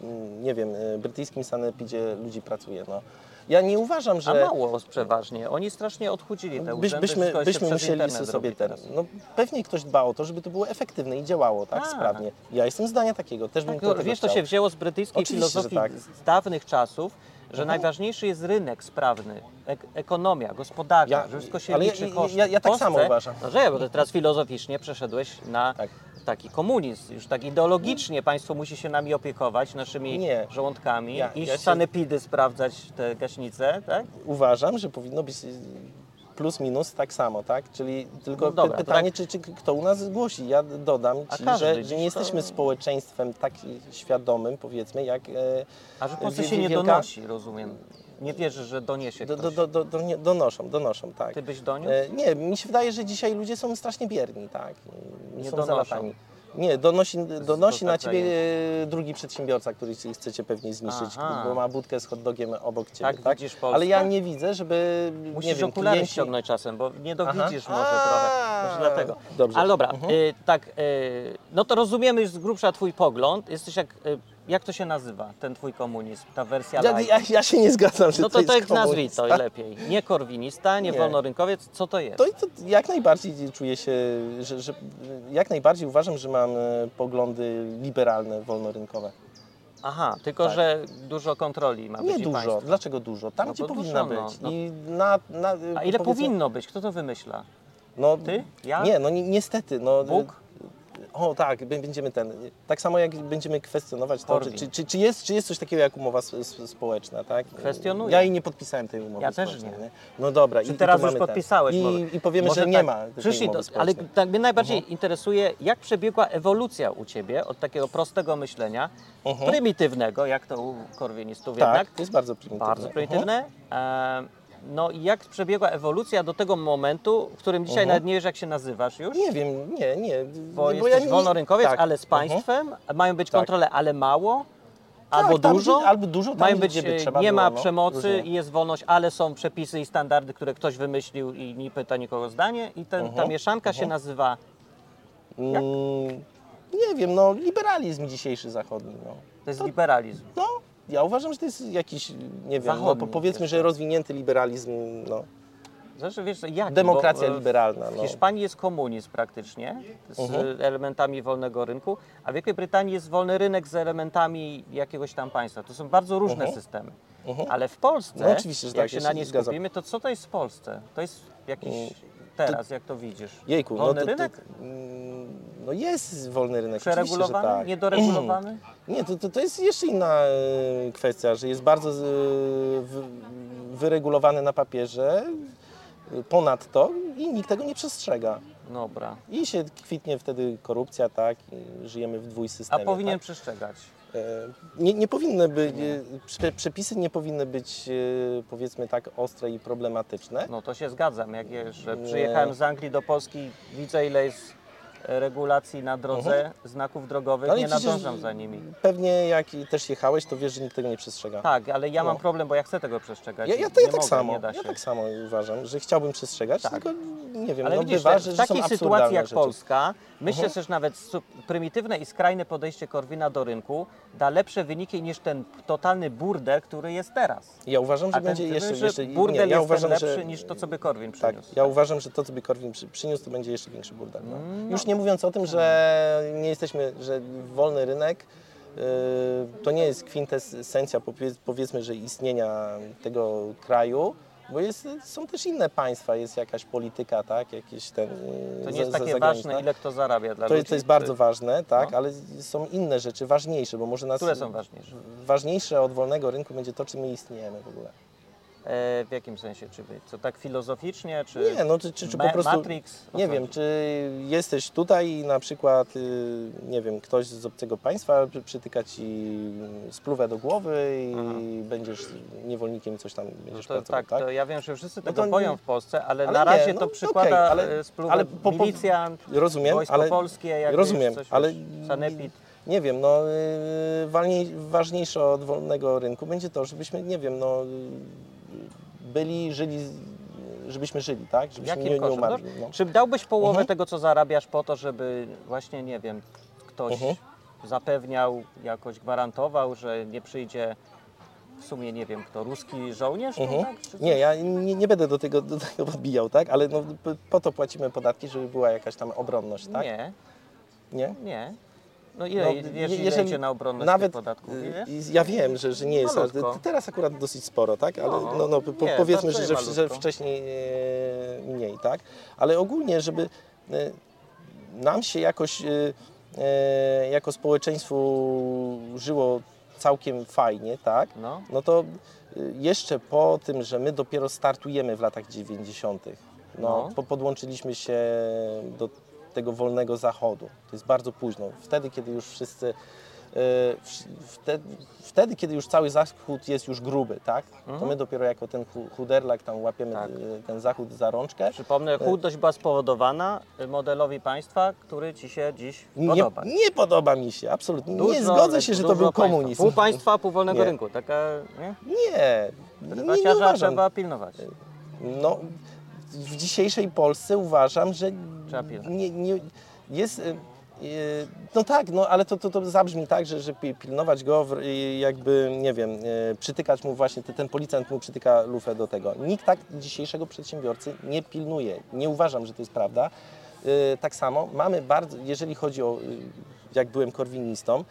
nie wiem, y, brytyjskim sanepidzie ludzi pracuje. No. Ja nie uważam, A że mało przeważnie. Oni strasznie odchudzili te urzędy. byśmy, byśmy musieli sobie ten. No, pewnie ktoś dba o to, żeby to było efektywne i działało tak Tak. sprawnie. Ja jestem zdania takiego, też bym Tak, to no, tego wiesz, to chciał. się wzięło z brytyjskiej Oczywiście, filozofii tak. z dawnych czasów, że najważniejszy jest rynek sprawny, ek ekonomia, gospodarka, Ja- że wszystko się ale liczy ja- ja- ja tak Polsce- samo uważam. No że, bo teraz filozoficznie przeszedłeś na Tak. taki komunizm, już tak ideologicznie państwo musi się nami opiekować, naszymi Nie. żołądkami, Ja- iść ja się- sanepidy sprawdzać te gaśnice, tak? Uważam, że powinno być plus minus tak samo, tak? Czyli tylko No dobra, pytanie, czy, czy kto u nas zgłosi. Ja dodam Ci, że, dziś że nie jesteśmy to- społeczeństwem tak świadomym, powiedzmy, jak... e, A że Polsce wie- się nie wielka- donosi, rozumiem. Nie wierzysz, że doniesie Do, do, do, do, nie- donoszą, donoszą, tak. Ty byś doniósł? E, Nie, mi się wydaje, że dzisiaj ludzie są strasznie bierni, tak. Nie są donoszą. zalatani. Nie, donosi, donosi na ciebie e, drugi przedsiębiorca, który ci- chce cię pewnie zniszczyć, Aha. bo ma budkę z hot dogiem obok ciebie, Tak tak? widzisz Polskę? Ale ja nie widzę, żeby Musisz nie wiem, okulary klienci... ściągnąć czasem, bo nie dowidzisz Aha. może trochę. Może dlatego. dobrze. Ale dobra, Mhm. y, tak, y, no to rozumiemy już z grubsza twój pogląd. Jesteś jak, y, jak to się nazywa, ten twój komunizm, ta wersja Ja, ja, ja się nie zgadzam, że No to, to tak nazwij to lepiej. Nie korwinista, nie, Nie. wolnorynkowiec, co to jest? To, to jak najbardziej czuję się, że, że jak najbardziej uważam, że mam e, poglądy liberalne, wolnorynkowe. Aha, tylko Tak. że dużo kontroli ma być Nie dużo. państwa. Dlaczego dużo? Tam, No gdzie powinna dużo, no, być. no. I na, na, A ile powiedzmy- powinno być? Kto to wymyśla? No, Ty? Ja? Nie, no ni- niestety. No, Bóg? O tak, będziemy ten. Tak samo jak będziemy kwestionować to, czy, czy, czy, jest, czy jest coś takiego jak umowa społeczna, tak? Kwestionuję. Ja jej nie podpisałem tej umowy Ja też społecznej. nie. No dobra. Czy i, teraz i już podpisałeś? Ten. I, I powiemy, może że nie tak, ma tej Przyszli umowy do, ale tak mnie najbardziej interesuje, jak przebiegła ewolucja u Ciebie od takiego prostego myślenia, Mhm. prymitywnego, jak to u korwinistów Tak, jednak, to jest bardzo prymitywne. bardzo Mhm. prymitywne. E, no i jak przebiegła ewolucja do tego momentu, w którym dzisiaj Mhm. nawet nie wiesz, jak się nazywasz już? Nie wiem, nie, nie. Bo nie, jesteś nie- wolnorynkowiec, tak. ale z Mhm. państwem, mają być Tak. kontrole, ale mało, albo tam, dużo, gdzie- albo dużo, tam, mają być, trzeba nie ma było, no, przemocy różnie. i jest wolność, ale są przepisy i standardy, które ktoś wymyślił i nie pyta nikogo zdanie i ten, ta Mhm. mieszanka się nazywa, Mm, nie wiem, no liberalizm dzisiejszy zachodni. No. to jest liberalizm. no, ja uważam, że to jest jakiś, nie wiem, no, powiedzmy, że rozwinięty liberalizm, no. Zresztą wiesz, jak? Demokracja bo, e, liberalna, W no. Hiszpanii jest komunizm praktycznie z Mhm. elementami wolnego rynku, a w Wielkiej Brytanii jest wolny rynek z elementami jakiegoś tam państwa. To są bardzo różne Mhm. systemy. Mhm. Ale w Polsce, No oczywiście, że jak tak, się na zgadzam. skupimy, to co to jest w Polsce? To jest jakiś Teraz, jak to widzisz? Jejku, no wolny to, to, rynek? mm, no jest wolny rynek, Przeregulowany? tak. Niedoregulowany? Nie, to, to, to jest jeszcze inna e, kwestia, że jest bardzo wy, wyregulowany na papierze, e, ponadto i nikt tego nie przestrzega. Dobra. I się kwitnie wtedy korupcja, tak, i żyjemy w A dwójsystemie. powinien tak? przestrzegać. E, Nie, nie powinny być, e, prze- przepisy nie powinny być, e, powiedzmy tak, ostre i problematyczne. No to się zgadzam. Jak przyjechałem z Anglii do Polski, widzę ile jest regulacji na drodze, znaków drogowych, Ale nie przecież nadążam za nimi. Pewnie jak i też jechałeś, to wiesz, że nikt tego nie przestrzega. Tak, ale ja mam No. problem, bo ja chcę tego przestrzegać. Ja, ja, to ja nie tak mogę, samo, nie da ja tak samo uważam, że chciałbym przestrzegać, Tak. tylko nie wiem, Ale no widzisz, bywa, że że, w że takiej sytuacji jak rzeczy. Polska, myślę Mhm. też nawet prymitywne i skrajne podejście Korwina do rynku da lepsze wyniki niż ten totalny burdel, który jest teraz. Ja uważam, że A ten, będzie ty jeszcze, mówisz, jeszcze że burdel nie, ja jest uważam, ten lepszy że, niż to, co by Korwin Tak, przyniósł. ja uważam, że to, co by Korwin przy, przyniósł, to będzie jeszcze większy burdel. No. Mm, Już no. Nie mówiąc o tym, że nie jesteśmy, że wolny rynek yy, to nie jest kwintesencja powie- powiedzmy, że istnienia tego kraju, bo jest, są też inne państwa, jest jakaś polityka, tak, jakieś ten yy, To nie jest za- takie ważne, ile kto zarabia dla To ludzi. to jest bardzo ważne, tak, No. ale są inne rzeczy ważniejsze, bo może nas Które są ważniejsze? ważniejsze od wolnego rynku będzie to, czy my istniejemy w ogóle. E, w jakim sensie? Czy co tak filozoficznie, czy Nie, no czy, czy, czy po prostu. Matrix? O Nie wiem, czy jesteś tutaj i na przykład, y, nie wiem, ktoś z obcego państwa przy- przytyka ci spluwę do głowy i Aha. będziesz niewolnikiem i coś tam będziesz To, pracował, tak, tak? to ja wiem, że wszyscy No tego nie- boją w Polsce, ale, ale na nie, razie no to okej, przykłada ale- ale, spluwę ale po- po- milicjant, Rozumiem, wojsko ale polskie, jak rozumiem, coś, ale wiesz, sanepid. nie wiem, no y, walniej, ważniejsze od wolnego rynku będzie to, żebyśmy, nie wiem, no y, byli, żyli, żebyśmy żyli, tak? Żebyśmy Jakim nie, nie umarli. No, No. Czy dałbyś połowę Mhm. tego, co zarabiasz po to, żeby właśnie, nie wiem, ktoś Mhm. zapewniał, jakoś gwarantował, że nie przyjdzie w sumie, nie wiem, kto, ruski żołnierz? Mhm. tak? Nie, ja nie, nie będę do tego, do tego podbijał, tak? Ale no, po to płacimy podatki, żeby była jakaś tam obronność, tak? Nie, Nie? nie. No ile, No, jeżeli na obronność Nawet, tych podatków, y, ja wiem, że, że nie jest, teraz akurat dosyć sporo, tak? Ale No, no, no, po, nie, powiedzmy, że, że, że wcześniej e, mniej, tak? Ale ogólnie, żeby e, nam się jakoś e, jako społeczeństwu żyło całkiem fajnie, tak? No, no to jeszcze po tym, że my dopiero startujemy w latach 90., no, No. Po, podłączyliśmy się do tego wolnego zachodu. To jest bardzo późno. Wtedy, kiedy już wszyscy. wsz- Wtedy, wtedy, kiedy już cały zachód jest już gruby, tak? To Mhm. my dopiero jako ten hu- chuderlak tam łapiemy Tak. y, ten zachód za rączkę. przypomnę, chudość była spowodowana modelowi państwa, który Ci się dziś Nie, podoba. nie podoba mi się, absolutnie. nie Dużo- zgodzę się, że to był państwa. komunizm. Pół państwa, pół wolnego Nie. rynku. Taka, nie? Nie, nie, nie, nie uważam. trzeba pilnować. No, w dzisiejszej Polsce uważam, że nie, nie, jest. y, y, No tak, no ale to, to, to zabrzmi tak, że, że pi- pilnować go, jakby, nie wiem, y, przytykać mu właśnie, ten- policjant mu przytyka lufę do tego. Nikt tak dzisiejszego przedsiębiorcy nie pilnuje. Nie uważam, że to jest prawda. Tak samo mamy bardzo, jeżeli chodzi o, jak byłem korwinistą,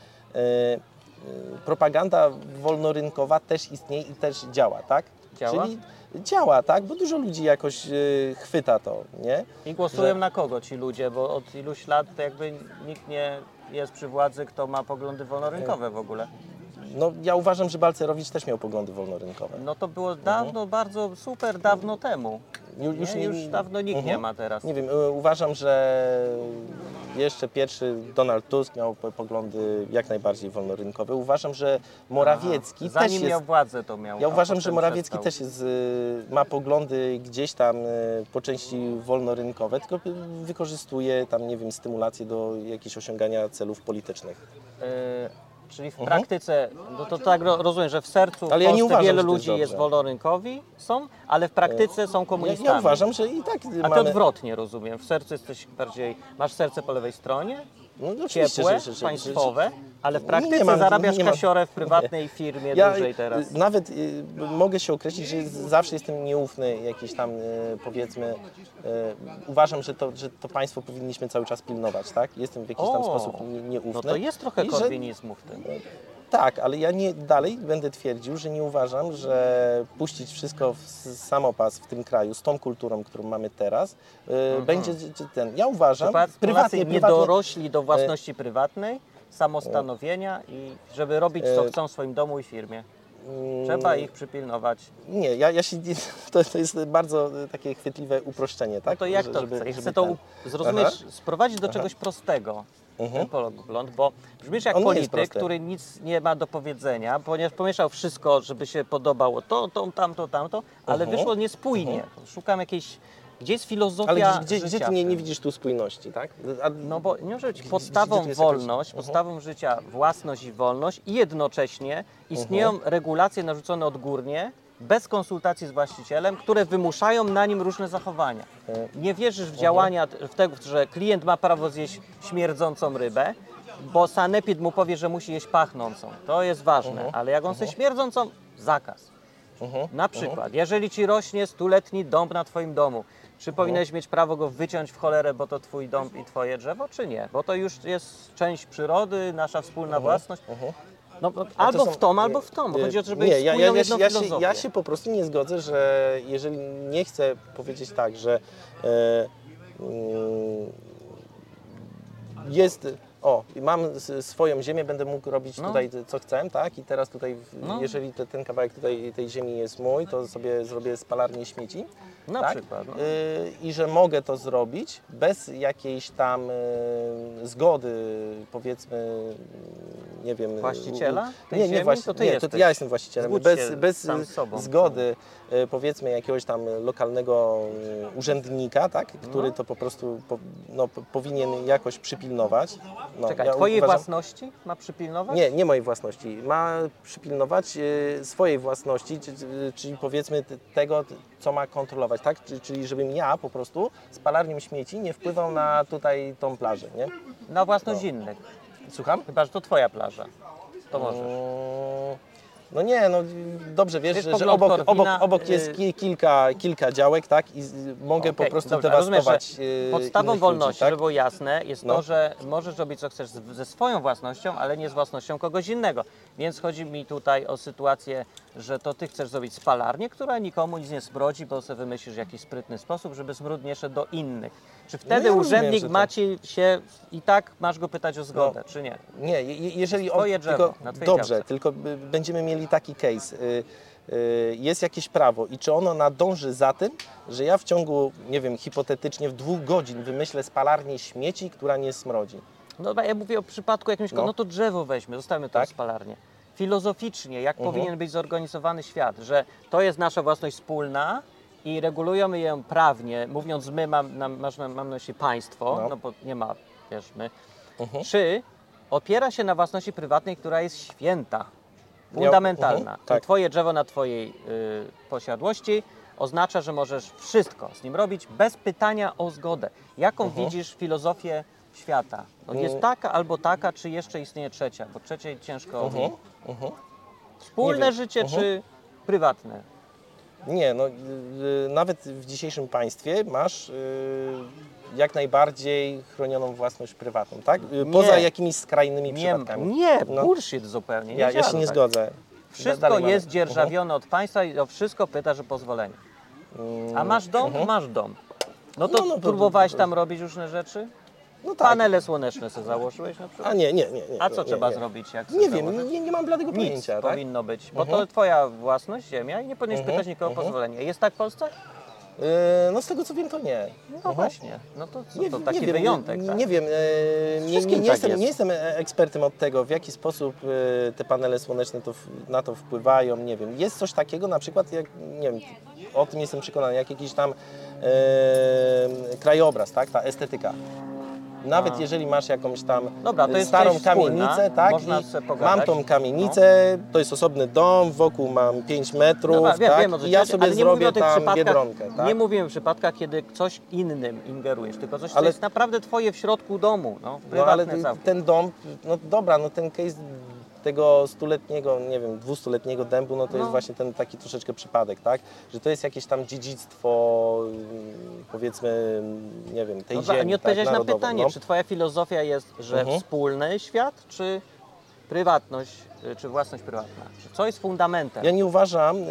propaganda wolnorynkowa też istnieje i też działa, tak? Działa? Czyli działa, tak? Bo dużo ludzi jakoś y, chwyta to, nie? I głosują że- na kogo ci ludzie, bo od iluś lat jakby nikt nie jest przy władzy, kto ma poglądy wolnorynkowe w ogóle. No ja uważam, że Balcerowicz też miał poglądy wolnorynkowe. No to było dawno, bardzo super dawno temu. Ju- Już, nie, już dawno nikt nie Mhm. ma teraz. Nie wiem, y, uważam, że jeszcze pierwszy Donald Tusk miał po- poglądy jak najbardziej wolnorynkowe. Uważam, że Morawiecki Aha. Zanim też jest... miał władzę to miał. Ja uważam, że Morawiecki przestał. też jest, y, ma poglądy gdzieś tam y, po części wolnorynkowe, tylko wykorzystuje tam, nie wiem, stymulację do jakichś osiągania celów politycznych. Y, czyli w praktyce, no to tak ro- rozumiem, że w sercu Ale ja nie uważam, wiele to jest ludzi jest dobrze. wolnorynkowi, są, ale w praktyce są komunistami. ja uważam, że i tak A mamy... odwrotnie rozumiem. W sercu jesteś bardziej. Masz serce po lewej stronie, No, oczywiście, ciepłe, że- że- że- państwowe, ale w Nie praktyce mam- zarabiasz nie mam- kasiorę w prywatnej firmie Ja dużej teraz. y, nawet y, mogę się określić, że z- zawsze jestem nieufny, jakiś tam y, powiedzmy, y, uważam, że to, że to państwo powinniśmy cały czas pilnować, tak? Jestem w jakiś tam O, sposób nie, nieufny. No to jest trochę I że- korwinizmu w tym. Tak, ale ja nie, dalej będę twierdził, że nie uważam, że puścić wszystko w samopas w tym kraju z tą kulturą, którą mamy teraz, y, będzie d- d- ten. Ja uważam, Polacy prywatnie, nie prywatnie, dorośli do własności prywatnej, samostanowienia i żeby robić co E, chcą w swoim domu i firmie. Trzeba ich przypilnować. Nie, ja, ja się, to, to jest bardzo y, takie chwytliwe uproszczenie, tak? No to jak to żeby- chcę? żeby Chcę to ten- zrozumieć, Aha. sprowadzić do czegoś prostego. Mhm. Ten pogląd, bo brzmisz jak On polityk, który nic nie ma do powiedzenia, ponieważ pomieszał wszystko, żeby się podobało to, to, tamto, tamto, ale Mhm. wyszło niespójnie. Szukam jakiejś, gdzie jest filozofia Ale gdzie, gdzie, życia gdzie ty nie, nie widzisz tu spójności, tak? A, No bo nie może być podstawą gdzie jest jakaś- wolność, Mhm. podstawą życia własność i wolność i jednocześnie istnieją Mhm. regulacje narzucone odgórnie, bez konsultacji z właścicielem, które wymuszają na nim różne zachowania. Mhm. Nie wierzysz w działania, w tego, że klient ma prawo zjeść śmierdzącą rybę, bo sanepid mu powie, że musi jeść pachnącą. To jest ważne, Mhm. ale jak on chce śmierdzącą, zakaz. Mhm. Na przykład, jeżeli ci rośnie stuletni dąb na twoim domu, czy powinieneś mieć prawo go wyciąć w cholerę, bo to twój dąb i twoje drzewo, czy nie? Bo to już jest część przyrody, nasza wspólna własność. No, bo Mhm. To albo są- w tom, albo w tom. Chodzi o to, żeby nie, ja, ja, ja, jedną ja, się, ja się po prostu nie zgodzę, że jeżeli nie chcę powiedzieć tak, że e, mm, jest. O, mam swoją ziemię, będę mógł robić No. tutaj co chcę, tak? I teraz tutaj, No. jeżeli te, ten kawałek tutaj tej ziemi jest mój, to sobie zrobię spalarnię śmieci. Na tak? przykład. No. Y, I że mogę to zrobić bez jakiejś tam y, zgody, powiedzmy, nie wiem. Właściciela tej nie, nie, właśnie, To ty nie, to ja jestem właścicielem. Zgódź Bez, bez zgody, y, powiedzmy, jakiegoś tam lokalnego y, urzędnika, tak, który No. to po prostu po, no, po- powinien jakoś przypilnować. No, Czekaj, ja twojej uważam- własności ma przypilnować? nie, nie mojej własności. Ma przypilnować y, swojej własności, czy- czy- czyli powiedzmy tego, co ma kontrolować, tak? Czy- Czyli żebym ja po prostu spalarnią śmieci nie wpływał na tutaj tą plażę, nie? Na własność innych. Słucham? Chyba, że to twoja plaża. To możesz. Mm, No nie, no dobrze, wiesz, że, że obok, obok, obok jest y- ki, kilka, kilka działek, tak? I z, mogę po Okej, prostu dobrze, dewastować y, Podstawą wolności, ludzi, tak? żeby było jasne, jest No. to, że możesz robić co chcesz ze swoją własnością, ale nie z własnością kogoś innego. Więc chodzi mi tutaj o sytuację, że to ty chcesz zrobić spalarnię, która nikomu nic nie smrodzi, bo sobie wymyślisz jakiś sprytny sposób, żeby smród nie szedł do innych. Czy wtedy No ja rozumiem, urzędnik że to- ma ci się i tak masz go pytać o zgodę, czy nie? Nie, je- je- jeżeli on, Twoje drzewo, tylko, dobrze, działce. tylko będziemy mieli taki case. Y, y, Jest jakieś prawo i czy ono nadąży za tym, że ja w ciągu, nie wiem, hipotetycznie w dwóch godzin wymyślę spalarnię śmieci, która nie smrodzi. No ja mówię o przypadku jakimś, no, No. no to drzewo weźmy, zostawmy tą Tak. spalarnię. Filozoficznie, jak Mhm. powinien być zorganizowany świat, że to jest nasza własność wspólna i regulujemy ją prawnie, mówiąc my, mam, na- mam na myśli państwo, no. No. bo nie ma, wiesz, my, Mhm. czy opiera się na własności prywatnej, która jest święta, fundamentalna. mhm, tak. Twoje drzewo na twojej y, posiadłości oznacza, że możesz wszystko z nim robić bez pytania o zgodę. Jaką Mhm. widzisz filozofię świata? No, jest Mm. taka albo taka, czy jeszcze istnieje trzecia? Bo trzeciej ciężko Mhm, mhm. Wspólne życie Mhm. czy prywatne? Nie, no y, y, nawet w dzisiejszym państwie masz y, jak najbardziej chronioną własność prywatną, tak? Y, Nie. Poza jakimiś skrajnymi Nie, przypadkami. nie No. bullshit zupełnie. Nie Ja, ja się nie tak. zgodzę. Wszystko dalej mamy. jest dzierżawione od państwa i o wszystko pytasz o pozwolenie. A masz dom? Masz dom. No to No, no to- próbowałeś tam robić różne rzeczy? No tak. Panele słoneczne sobie założyłeś na przykład? A nie, nie, nie. nie A co nie, trzeba nie. zrobić? Jak Nie wiem, założyć? nie, nie mam bladego Nic pojęcia, tak? powinno być, bo to twoja własność, ziemia i nie powinieneś Mhm, pytać nikogo o pozwolenie. Jest tak w Polsce? Yy, no z tego co wiem, to nie. No właśnie, no to co, Nie, to nie taki wiem, wyjątek, nie, tak? nie wiem, e, nie, nie, nie, tak jestem, jest. nie jestem ekspertem od tego, w jaki sposób e, te panele słoneczne to, na to wpływają, nie wiem. Jest coś takiego, na przykład, jak, nie wiem, o tym jestem przekonany, jak jakiś tam e, krajobraz, tak, ta estetyka. Nawet A. jeżeli masz jakąś tam Dobra, starą część wspólna, kamienicę, tak, można i mam tą kamienicę, to jest osobny dom, wokół mam 5 metrów, Dobra, tak, wiem, co i ja sobie mówię zrobię tam biedronkę, tak? Nie mówimy o przypadkach, kiedy coś innym ingerujesz, tylko coś, co Ale- jest naprawdę twoje w środku domu, no, No ale ten dom, no dobra, no ten case tego stuletniego, nie wiem, dwustuletniego dębu, no to No. jest właśnie ten taki troszeczkę przypadek, tak? Że to jest jakieś tam dziedzictwo, mm, powiedzmy, nie wiem, tej a ziemi, nie odpowiedziałeś tak, na pytanie, no. czy twoja filozofia jest, że Mhm. wspólny świat, czy prywatność, y, czy własność prywatna? Co jest fundamentem? Ja nie uważam, yy,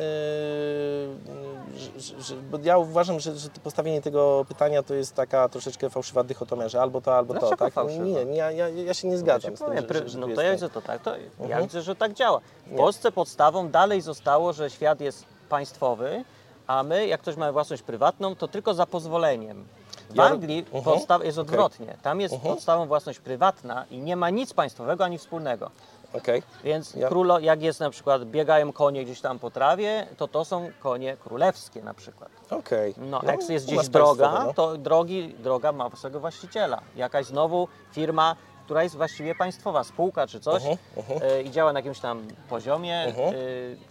że, że, bo ja uważam, że, że to postawienie tego pytania to jest taka troszeczkę fałszywa dychotomia, że albo to, albo to, Dlaczego tak? fałszywa? Nie, nie, ja, ja, ja się nie Ja zgadzam ci z tym, powiem, że, no to ja jest widzę to tak, to ja Mhm. widzę, że tak działa. W Nie. Polsce podstawą dalej zostało, że świat jest państwowy, a my, jak ktoś ma własność prywatną, to tylko za pozwoleniem. W Anglii Mhm. podstaw jest odwrotnie. Tam jest Mhm. podstawą własność prywatna i nie ma nic państwowego ani wspólnego. Okej. Więc Ja- królo, jak jest na przykład, biegają konie gdzieś tam po trawie, to to są konie królewskie na przykład. Okej. No, jak jest nas gdzieś droga, no. to drogi, droga ma swojego właściciela. Jakaś znowu firma, która jest właściwie państwowa, spółka czy coś Mhm, mhm. e, i działa na jakimś tam poziomie, Mhm. e,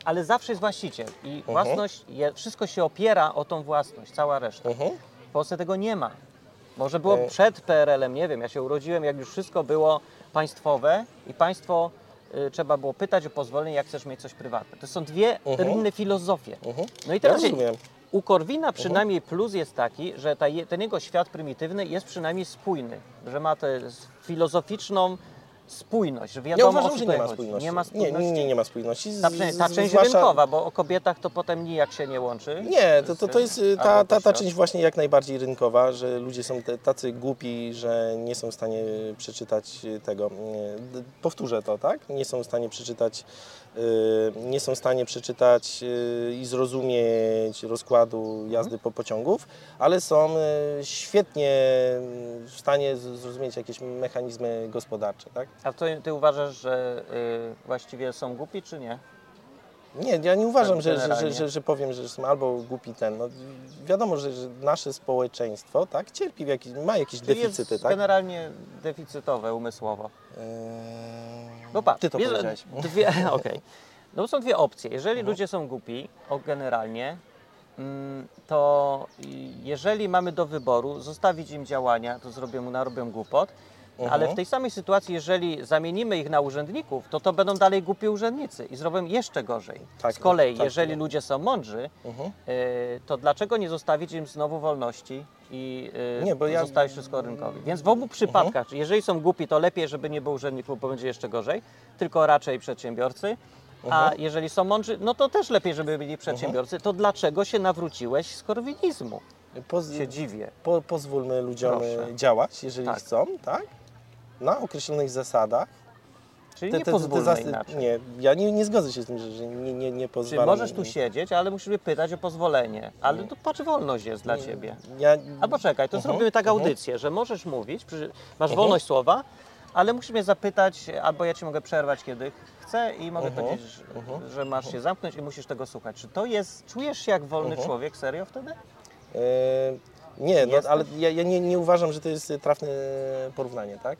ale zawsze jest właściciel i własność, wszystko się opiera o tą własność, cała reszta. Mhm. Polsce tego nie ma. Może było E. przed PRL-em, nie wiem, ja się urodziłem, jak już wszystko było państwowe i państwo y, trzeba było pytać o pozwolenie, jak chcesz mieć coś prywatne. To są dwie Mhm. inne filozofie. Mhm. No i Ja teraz rozumiem. u Korwina przynajmniej plus jest taki, że ta, ten jego świat prymitywny jest przynajmniej spójny, że ma tę filozoficzną spójność, że wiadomo Ja uważam, że nie ma spójności. Nie ma spójności. Nie, nie, nie ma spójności. Z- Ta, ta część zwłaszcza- rynkowa, bo o kobietach to potem nijak się nie łączy. Nie, to, to, to jest y, ta, ta, ta pośrodku. część właśnie jak najbardziej rynkowa, że ludzie są te, tacy głupi, że nie są w stanie przeczytać tego. Powtórzę to, tak? Nie są w stanie przeczytać, nie są w stanie przeczytać y, i zrozumieć rozkładu jazdy po pociągów, ale są y, świetnie y, w stanie zrozumieć jakieś mechanizmy gospodarcze, tak? A to, ty uważasz, że y, właściwie są głupi, czy nie? Nie, ja nie uważam, Tak że, że, że, że, powiem, że są albo głupi ten. No, wiadomo, że, że nasze społeczeństwo tak, cierpi, w jakiś, ma jakieś Czyli deficyty, jest tak? generalnie deficytowe umysłowo. Eee, No patrz, Ty to bierze- powiedziałeś. Dwie, okej. No są dwie opcje. Jeżeli ludzie są głupi, o, generalnie, mm, to jeżeli mamy do wyboru zostawić im działania, to zrobią, narobią głupot, Mhm. ale w tej samej sytuacji, jeżeli zamienimy ich na urzędników, to to będą dalej głupi urzędnicy i zrobią jeszcze gorzej. Tak, Z kolei, tak, jeżeli no. ludzie są mądrzy, Mhm. y, to dlaczego nie zostawić im znowu wolności i y, Nie, bo ja- Mhm. wszystko rynkowi? Więc w obu przypadkach, jeżeli są głupi, to lepiej, żeby nie było urzędników, bo będzie jeszcze gorzej, tylko raczej przedsiębiorcy. A Mhm. jeżeli są mądrzy, no to też lepiej, żeby byli przedsiębiorcy. To dlaczego się nawróciłeś z korwinizmu? Poz, Się dziwię. po, pozwólmy ludziom Proszę. e, działać, jeżeli Tak. chcą, tak? Na określonych zasadach. Czyli Te- nie te- te inaczej. Nie, ja nie, nie zgodzę się z tym, że, nie, nie, nie Czyli pozwalam. możesz tu siedzieć, ale musimy pytać o pozwolenie. Ale to patrz, wolność jest dla ciebie. Ja, Albo czekaj, to Mhm, zrobimy tak mhm. audycję, że możesz mówić, masz wolność słowa, ale musisz mnie zapytać, albo ja ci mogę przerwać, kiedy chcę i mogę Mhm, powiedzieć, że, że masz się zamknąć i musisz tego słuchać. Czy to jest, czujesz się jak wolny Mhm. człowiek, serio wtedy? e, nie, no, ale ja, ja nie, nie uważam, że to jest trafne porównanie, tak?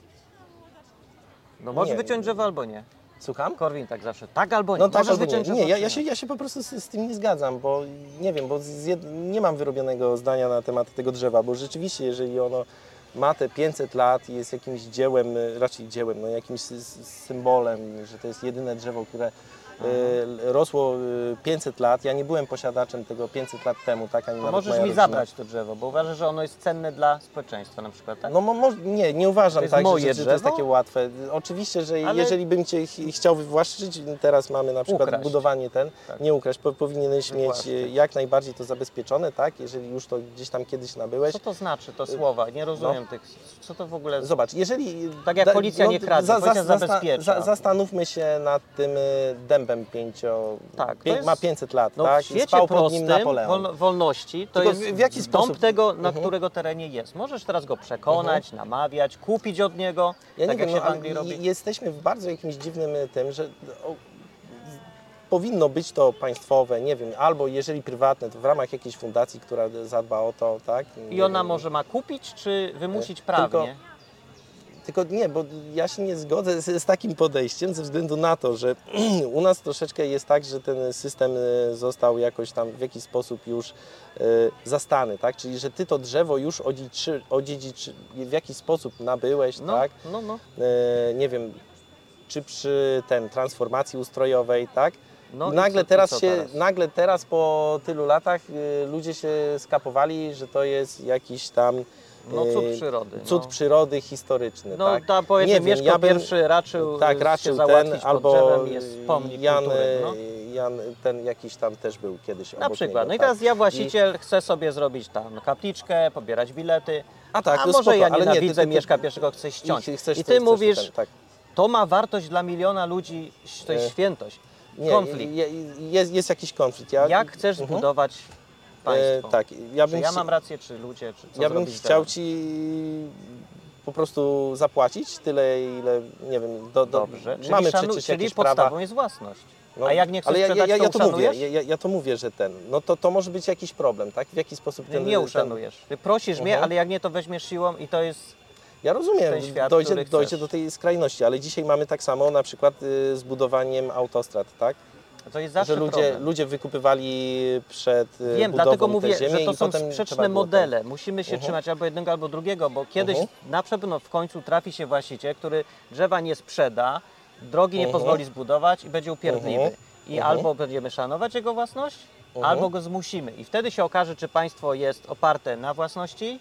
No możesz Nie. wyciąć drzewo albo nie. Słucham? Korwin tak zawsze, tak albo nie. No tak, możesz albo nie. wyciąć drzewo, Nie, ja, ja, się, ja się po prostu z, z tym nie zgadzam, bo nie wiem, bo jed... nie mam wyrobionego zdania na temat tego drzewa, bo rzeczywiście, jeżeli ono ma te 500 lat i jest jakimś dziełem, raczej dziełem, no jakimś sy- sy- symbolem, że to jest jedyne drzewo, które rosło y, 500 lat. Ja nie byłem posiadaczem tego 500 lat temu, tak, ani nawet możesz mi rodzina. zabrać to drzewo, bo uważasz, że ono jest cenne dla społeczeństwa na przykład, tak? No mo, mo, nie, nie uważam To tak, że, moje że to jest takie łatwe. Oczywiście, że Ale- jeżeli bym Cię ch- chciał wywłaszczyć, teraz mamy na przykład Ukraść. budowanie ten, Tak. nie ukraść, po, powinieneś mieć Wywłaszczyć. y, jak najbardziej to zabezpieczone, tak, jeżeli już to gdzieś tam kiedyś nabyłeś. Co to znaczy, to słowa? Nie rozumiem tych, co to w ogóle... Zobacz, jeżeli... Tak jak policja nie kradnie, policja zabezpiecza. za, zastanówmy się nad tym y, dębem pięcio... Tak, pię, jest- ma 500 lat, No tak? w świecie Spał pod prostym wol, wolności to Tylko jest w- jaki dąb sposób? tego, na Mhm. którego terenie jest. Możesz teraz go przekonać, namawiać, kupić od niego, Ja tak nie jak wiem, się no, w Anglii robi. jesteśmy w bardzo jakimś dziwnym y, tym, że powinno być to państwowe, nie wiem, albo jeżeli prywatne, to w ramach jakiejś fundacji, która zadba o to, tak? I ona wiem. może ma kupić, czy wymusić prawnie? Tylko nie, bo ja się nie zgodzę z, z takim podejściem ze względu na to, że u nas troszeczkę jest tak, że ten system y, został jakoś tam w jakiś sposób już y, zastany, tak? Czyli, że ty to drzewo już odziedziczy, odziedziczy, w jakiś sposób nabyłeś, No, tak? no, no. E, nie wiem, czy przy ten transformacji ustrojowej, tak? no nagle co- teraz się, teraz? nagle teraz po tylu latach y, ludzie się skapowali, że to jest jakiś tam No cud y, przyrody. cud no. przyrody historyczny, No tak? ta powiedzmy Nie Mieszko ja bym- pierwszy raczył tak, raczył ten, albo i jest pomnik Jan, kultury. No. Jan ten jakiś tam też był kiedyś Na przykład. niego, No i tak. teraz ja właściciel chcę sobie zrobić tam kapliczkę, pobierać bilety. A tak, a to może spoko, ja ale nie, nienawidzę ty- ty- Mieszka pierwszego, chcę ściąć. I, chcesz, I ty mówisz, ten, tak. to ma wartość dla miliona ludzi, to jest E, świętość. Nie, konflikt. je- jest, jest jakiś konflikt. Ja, Jak chcesz Mhm. Zbudować E, państwo? tak, ja Czy bym ja chci- mam rację, czy ludzie, czy co Ja bym chciał teraz? Ci po prostu zapłacić tyle, ile, nie wiem, do, do, Dobrze, czyli, mamy szanu, przecież czyli jakieś podstawą prawa. jest własność. No, A jak nie chcesz ale ja, ja, sprzedać, ja, to ja to mówię, ja, ja, ja to mówię, że ten, no to, to może być jakiś problem, tak? W jaki sposób Nie, ten... nie ten, uszanujesz. Ty prosisz mnie, Mhm. ale jak nie, to weźmiesz siłą i to jest... Ja rozumiem, ten świat, dojdzie, dojdzie do tej skrajności, ale dzisiaj mamy tak samo na przykład y, z budowaniem autostrad, tak? To jest zawsze że ludzie, problem. ludzie wykupywali przed y, Wiem, dlatego mówię, że to są sprzeczne modele. Musimy się Mhm. trzymać albo jednego, albo drugiego, bo kiedyś Mhm. na pewno w końcu trafi się właściciel, który drzewa nie sprzeda, drogi nie Mhm. pozwoli zbudować i będzie upierdliwy. I albo będziemy szanować jego własność, albo go zmusimy. I wtedy się okaże, czy państwo jest oparte na własności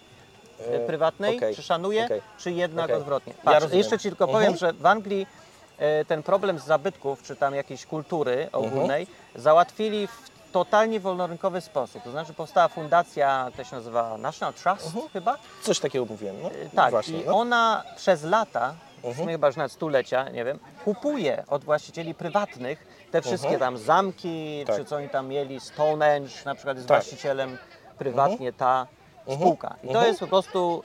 e, E, prywatnej, okej, czy szanuje, okej, czy jednak okej. odwrotnie. Ja Patrz, rozumiem. jeszcze Ci tylko powiem, że w Anglii e, ten problem z zabytków, czy tam jakiejś kultury Mhm. ogólnej, załatwili w totalnie wolnorynkowy sposób. To znaczy powstała fundacja, to się nazywa National Trust Mhm. chyba. Coś takiego mówiłem, no. Tak, właśnie. i no. ona przez lata, Mhm. chyba już nawet stulecia, nie wiem, kupuje od właścicieli prywatnych te wszystkie Mhm. tam zamki, Tak. czy co oni tam mieli, Stonehenge na przykład jest Tak. właścicielem prywatnie ta Mhm. spółka. I to Mhm. jest po prostu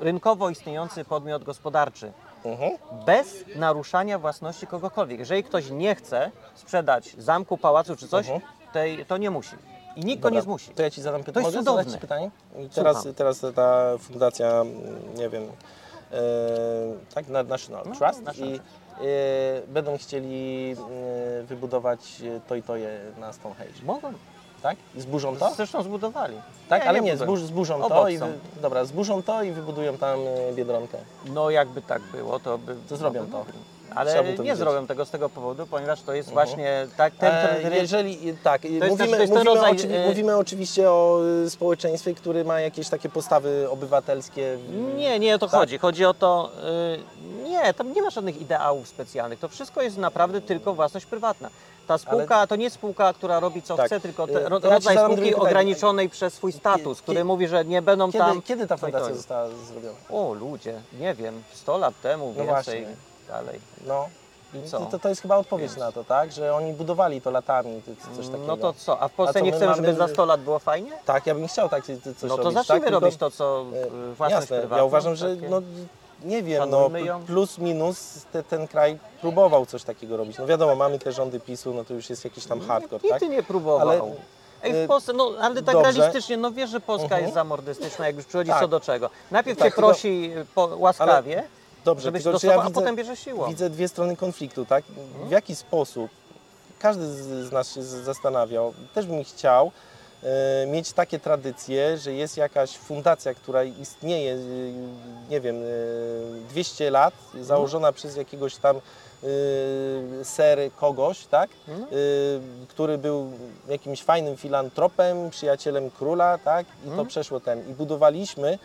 e, rynkowo istniejący podmiot gospodarczy. Mhm. Bez naruszania własności kogokolwiek. Jeżeli ktoś nie chce sprzedać zamku, pałacu czy coś, Mhm. tej, to nie musi. I nikt go Dobra, nie zmusi. To ja Ci zadam To pytanie. Mogę cudowne. Ci pytanie? I teraz, Słucham. teraz ta fundacja, mm, nie wiem, e, tak, na- National No, Trust National i e, będą chcieli e, wybudować to i to je na Stonehenge, Mogą. Tak? I zburzą to? Zresztą zbudowali. Tak, ale nie, budują. zburz, zburzą to i wy, dobra, zburzą to i wybudują tam e, Biedronkę. No jakby tak było, to by... To zrobią by to. Ale to nie widzieć. zrobią tego z tego powodu, ponieważ to jest Mhm. właśnie tak, ten, ten, E, jeżeli, tak, mówimy, ten mówimy, rodzaj, e, mówimy oczywiście o społeczeństwie, które ma jakieś takie postawy obywatelskie. Nie, nie o to Tak? chodzi. Chodzi o to, nie, tam nie ma żadnych ideałów specjalnych. To wszystko jest naprawdę tylko własność prywatna. Ta spółka to nie spółka, która robi co Tak. chce, tylko te, ro, rodzaj spółki ograniczonej przez swój status, który mówi, że nie będą Kiedy, tam... kiedy ta i fundacja została zrobiona? O ludzie, nie wiem, 100 lat temu, No więcej, właśnie. dalej. No. To, to, jest chyba odpowiedź Więc- na to, tak? Że oni budowali to latami, coś takiego. No to co, a w Polsce A nie my chcemy, mamy- żeby za 100 lat było fajnie? Tak, ja bym chciał tak coś No to robić. zacznijmy tak? Robić to, co e, własność Jasne, ja uważam, że takie- no, nie wiem, no, plus minus te, ten kraj próbował coś takiego robić. No wiadomo, mamy te rządy PiSu, no to już jest jakiś tam hardcore, Nikt tak? nie próbował. Ale, Ej, y, w Polsce, no ale tak dobrze. realistycznie, no wiesz, że Polska Mhm. jest zamordystyczna, jak już przychodzi Tak. co do czego. Najpierw Tak, cię prosi po, łaskawie, Dobrze, żebyś tylko dostosował, ja a widzę, potem bierze siłą. widzę dwie strony konfliktu, tak? W jaki sposób, każdy z, nas się zastanawiał, też bym chciał, mieć takie tradycje, że jest jakaś fundacja, która istnieje, e, nie wiem, e, 200 lat, założona przez jakiegoś tam e, ser kogoś, tak? Mhm. E, który był jakimś fajnym filantropem, przyjacielem króla, tak? I to Mhm. przeszło ten. I budowaliśmy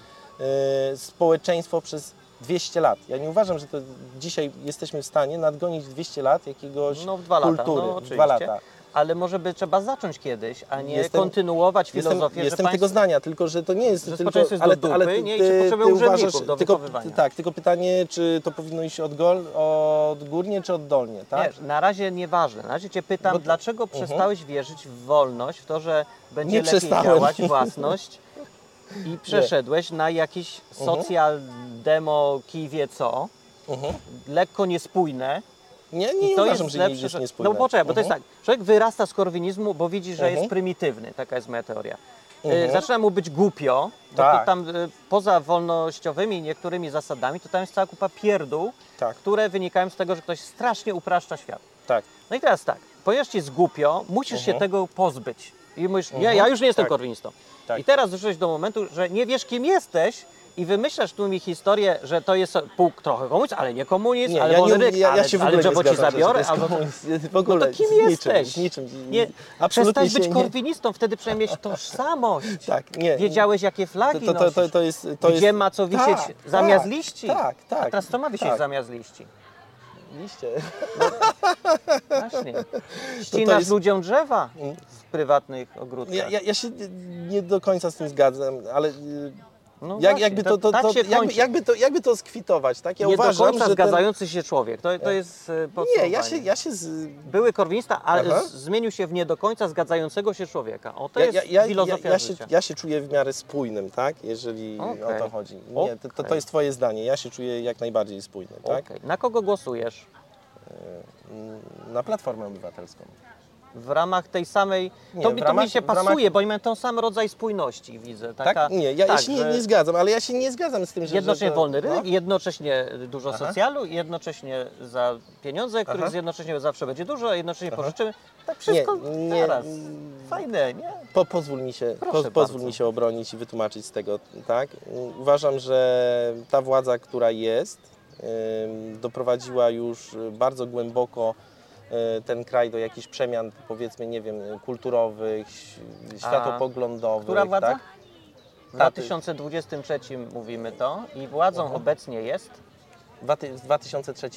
e, społeczeństwo przez 200 lat. Ja nie uważam, że to dzisiaj jesteśmy w stanie nadgonić 200 lat jakiegoś No w dwa lata, kultury. no w oczywiście. dwa lata. Ale może by trzeba zacząć kiedyś, a nie Jestem- kontynuować Jestem, filozofię, jestem że tego zdania, tylko że to nie jest Że tylko... jest do dupy, nie? I się potrzebuje urzędników do tylko. Tak, tylko pytanie, czy to powinno iść od gol, odgórnie, czy oddolnie, tak? Nie, na razie nieważne. Na razie Cię pytam, Bo- dlaczego Mhm. przestałeś wierzyć w wolność, w to, że będzie Nie lepiej przestałem. działać własność i przeszedłeś na jakiś Mhm. socjal demo kij wie co, Mhm. lekko niespójne. Nie, nie I to uważam, jest że lepsze, nie jest niespójne. No poczekaj, bo to jest Mhm. tak, człowiek wyrasta z korwinizmu, bo widzi, że jest Mhm. prymitywny, taka jest moja teoria. Y, Mhm. Zaczyna mu być głupio, bo to Tak. tam y, poza wolnościowymi niektórymi zasadami, to tam jest cała kupa pierdół, Tak, które wynikają z tego, że ktoś strasznie upraszcza świat. tak. No i teraz tak, ponieważ ci jest głupio, musisz się Mhm. tego pozbyć. I mówisz, ja, Mhm. ja już nie jestem Tak. korwinistą. Tak. I teraz doszłeś do momentu, że nie wiesz kim jesteś i wymyślasz tu mi historię, że to jest pół, trochę komunizm, ale nie komunizm, Nie, ale ja, ale, ja się ci zabiorę, albo... W ogóle No to kim niczym, jesteś? Niczym. Nie, absolutnie przestań być się nie... korwinistą, wtedy przynajmniej tożsamość. Tak, nie. Wiedziałeś, jakie flagi to, to, to, to jest... To gdzie jest... ma co wisieć Tak, zamiast tak, liści. Tak, tak. A teraz co ma wisieć tak. zamiast liści? Liście. Właśnie. Ścinasz jest- ludziom drzewa Mm. w prywatnych ogródkach. Ja, ja, ja się nie do końca z tym zgadzam, ale y, No jak, właśnie, jakby, to, to, tak to, się jakby, jakby, to, jakby to skwitować, tak? Ja nie uważam, do końca że ten... zgadzający się człowiek. To, to jest e, Nie, podsumowanie. ja się, ja się z... Były korwinista, ale z- zmienił się w nie do końca zgadzającego się człowieka. O, to ja, jest ja, ja, filozofia ja, ja, się, życia. ja się czuję w miarę spójnym, tak? Jeżeli Okej. o to chodzi. Nie, to, to, to jest twoje zdanie. Ja się czuję jak najbardziej spójny, tak? Okej. Na kogo głosujesz? Mm, Na Platformę Obywatelską. W ramach tej samej... Nie, to, mi, to ramach- mi się w ramach- pasuje, bo oni mają ten sam rodzaj spójności, widzę. Taka, tak? Nie, ja, ja tak, się nie, że nie zgadzam, ale ja się nie zgadzam z tym, że... Jednocześnie że to, wolny no. rynek, jednocześnie dużo Aha. socjalu, jednocześnie za pieniądze, których Aha. jednocześnie zawsze będzie dużo, a jednocześnie Aha. pożyczymy. Tak wszystko Nie, nie, teraz. mm, Fajne, nie? Po, pozwól mi się, po, pozwól mi się obronić i wytłumaczyć z tego, tak? Uważam, że ta władza, która jest, doprowadziła już bardzo głęboko ten kraj do jakichś przemian, powiedzmy, nie wiem, kulturowych, światopoglądowych. Która władza? Tak? W Ta- 2023 mówimy to i władzą Mhm. obecnie jest, W 2003?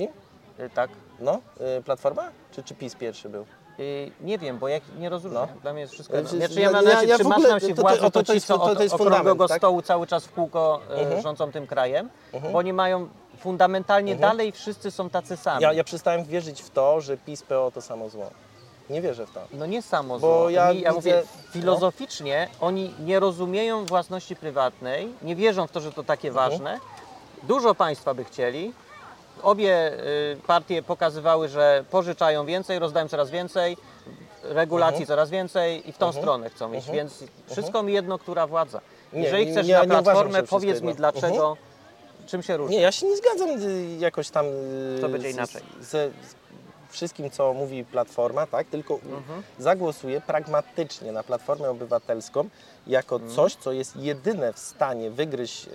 y, tak, No, y, Platforma? Czy, czy PiS pierwszy był? y, nie wiem, bo jak nie rozumiem, No. dla mnie jest wszystko... Znaczy, ja- ja, ja- ja, ja czy masz nam się to- władzą, to, to- to ci, jest- co to- od okrągłego tak? stołu cały czas w kółko y, Mhm. rządzą tym krajem, Mhm. bo oni mają fundamentalnie Mhm. dalej wszyscy są tacy sami. Ja, ja przestałem wierzyć w to, że PiS, PO to samo zło. Nie wierzę w to. No nie samo Bo zło. ja Oni, ja widzę- mówię, filozoficznie oni nie rozumieją własności prywatnej, nie wierzą w to, że to takie Mhm. ważne. Dużo państwa by chcieli. Obie y, partie pokazywały, że pożyczają więcej, rozdają coraz więcej, regulacji Mhm. coraz więcej i w tą Mhm. stronę chcą iść, Mhm. więc wszystko mi jedno, która władza. Nie, Jeżeli chcesz nie- na platformę, powiedz mi. Mhm. dlaczego, czym się różni. Nie, ja się nie zgadzam y, jakoś tam y, To będzie z- inaczej. Ze, z wszystkim, co mówi Platforma, tak? Tylko Mhm. zagłosuję pragmatycznie na Platformę Obywatelską jako Mhm. coś, co jest jedyne w stanie wygryźć y,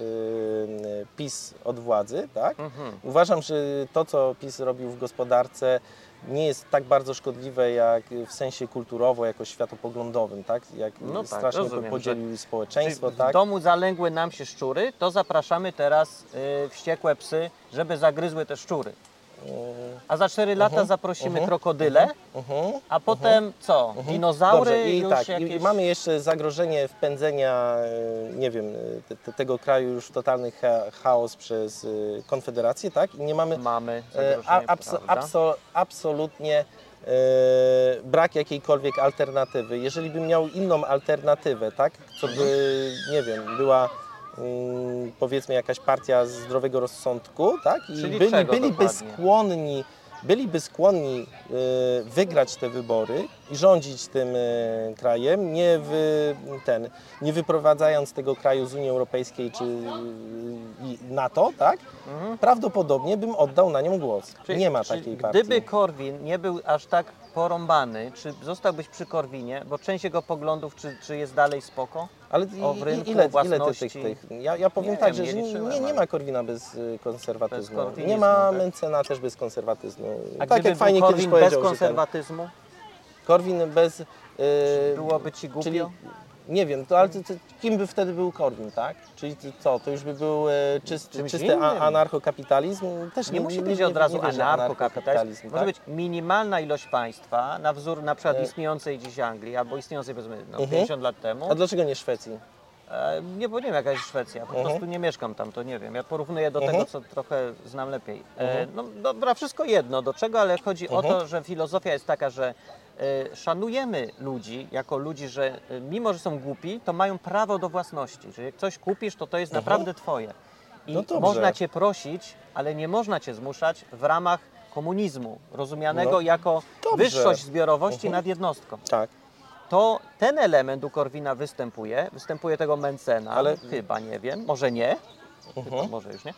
PiS od władzy, tak? Mhm. Uważam, że to, co PiS robił w gospodarce, nie jest tak bardzo szkodliwe jak w sensie kulturowo, jako światopoglądowym, tak? Jak No tak, strasznie rozumiem, podzielił społeczeństwo, w tak? domu zalęgły nam się szczury, to zapraszamy teraz y, wściekłe psy, żeby zagryzły te szczury. A za 4 lata Mhm, zaprosimy mhm, krokodyle, Mhm. a potem co? Dinozaury Dobrze, i już tak, jakieś... i mamy jeszcze zagrożenie wpędzenia, e, nie wiem, e, te, te, tego kraju już w totalny cha- chaos przez e, Konfederację, tak? I nie mamy Mamy zagrożenie, abso, abso, absolutnie brak jakiejkolwiek alternatywy. Jeżeli bym miał inną alternatywę, tak? Co by, nie wiem, była powiedzmy jakaś partia zdrowego rozsądku, tak? I Czyli byli, byliby dokładnie? skłonni byliby skłonni e, wygrać te wybory i rządzić tym e, krajem, nie, wy, ten, nie wyprowadzając tego kraju z Unii Europejskiej czy e, NATO, tak? Prawdopodobnie bym oddał na nią głos. Czy- nie ma takiej partii. Gdyby Korwin nie był aż tak porąbany, czy zostałbyś przy Korwinie, bo część jego poglądów, czy, czy jest dalej spoko? Ale o rynku, ile, ile ty tych, tych ja, ja powiem Nie tak, wiem, że nie nie, nie, ma Korwina bez y, konserwatyzmu. Bez nie ma tak? Mencena też bez konserwatyzmu. A tak jak fajnie był kiedyś Korwin bez powiedział, że ten konserwatyzmu, Korwin bez... y, byłoby ci głupio? Czyli, nie wiem, to, ale to, to, kim by wtedy był Korwin, tak? Czyli co, to już by był e, czysty, Czymś czysty innym. a, anarchokapitalizm? Też Nie musi być od razu nie w anarchokapitalizm. Może tak? być minimalna ilość państwa, na wzór na przykład E. istniejącej dziś Anglii, albo istniejącej powiedzmy no, Mhm. 50 lat temu. A dlaczego nie Szwecji? E, Nie, bo nie wiem jaka jest Szwecja, po Mhm. prostu nie mieszkam tam, to nie wiem. Ja porównuję do Mhm. tego, co trochę znam lepiej. E, Mhm. No dobra, wszystko jedno, do czego, ale chodzi o to, że filozofia jest taka, że szanujemy ludzi jako ludzi, że e, mimo, że są głupi, to mają prawo do własności. Że jak coś kupisz, to to jest Mhm. naprawdę twoje. I No można cię prosić, ale nie można cię zmuszać w ramach komunizmu, rozumianego No, jako dobrze. wyższość zbiorowości Mhm. nad jednostką Tak. to ten element u Korwina występuje, występuje tego Mencena, Ale- chyba nie wiem, może nie, chyba, Mhm. może już nie.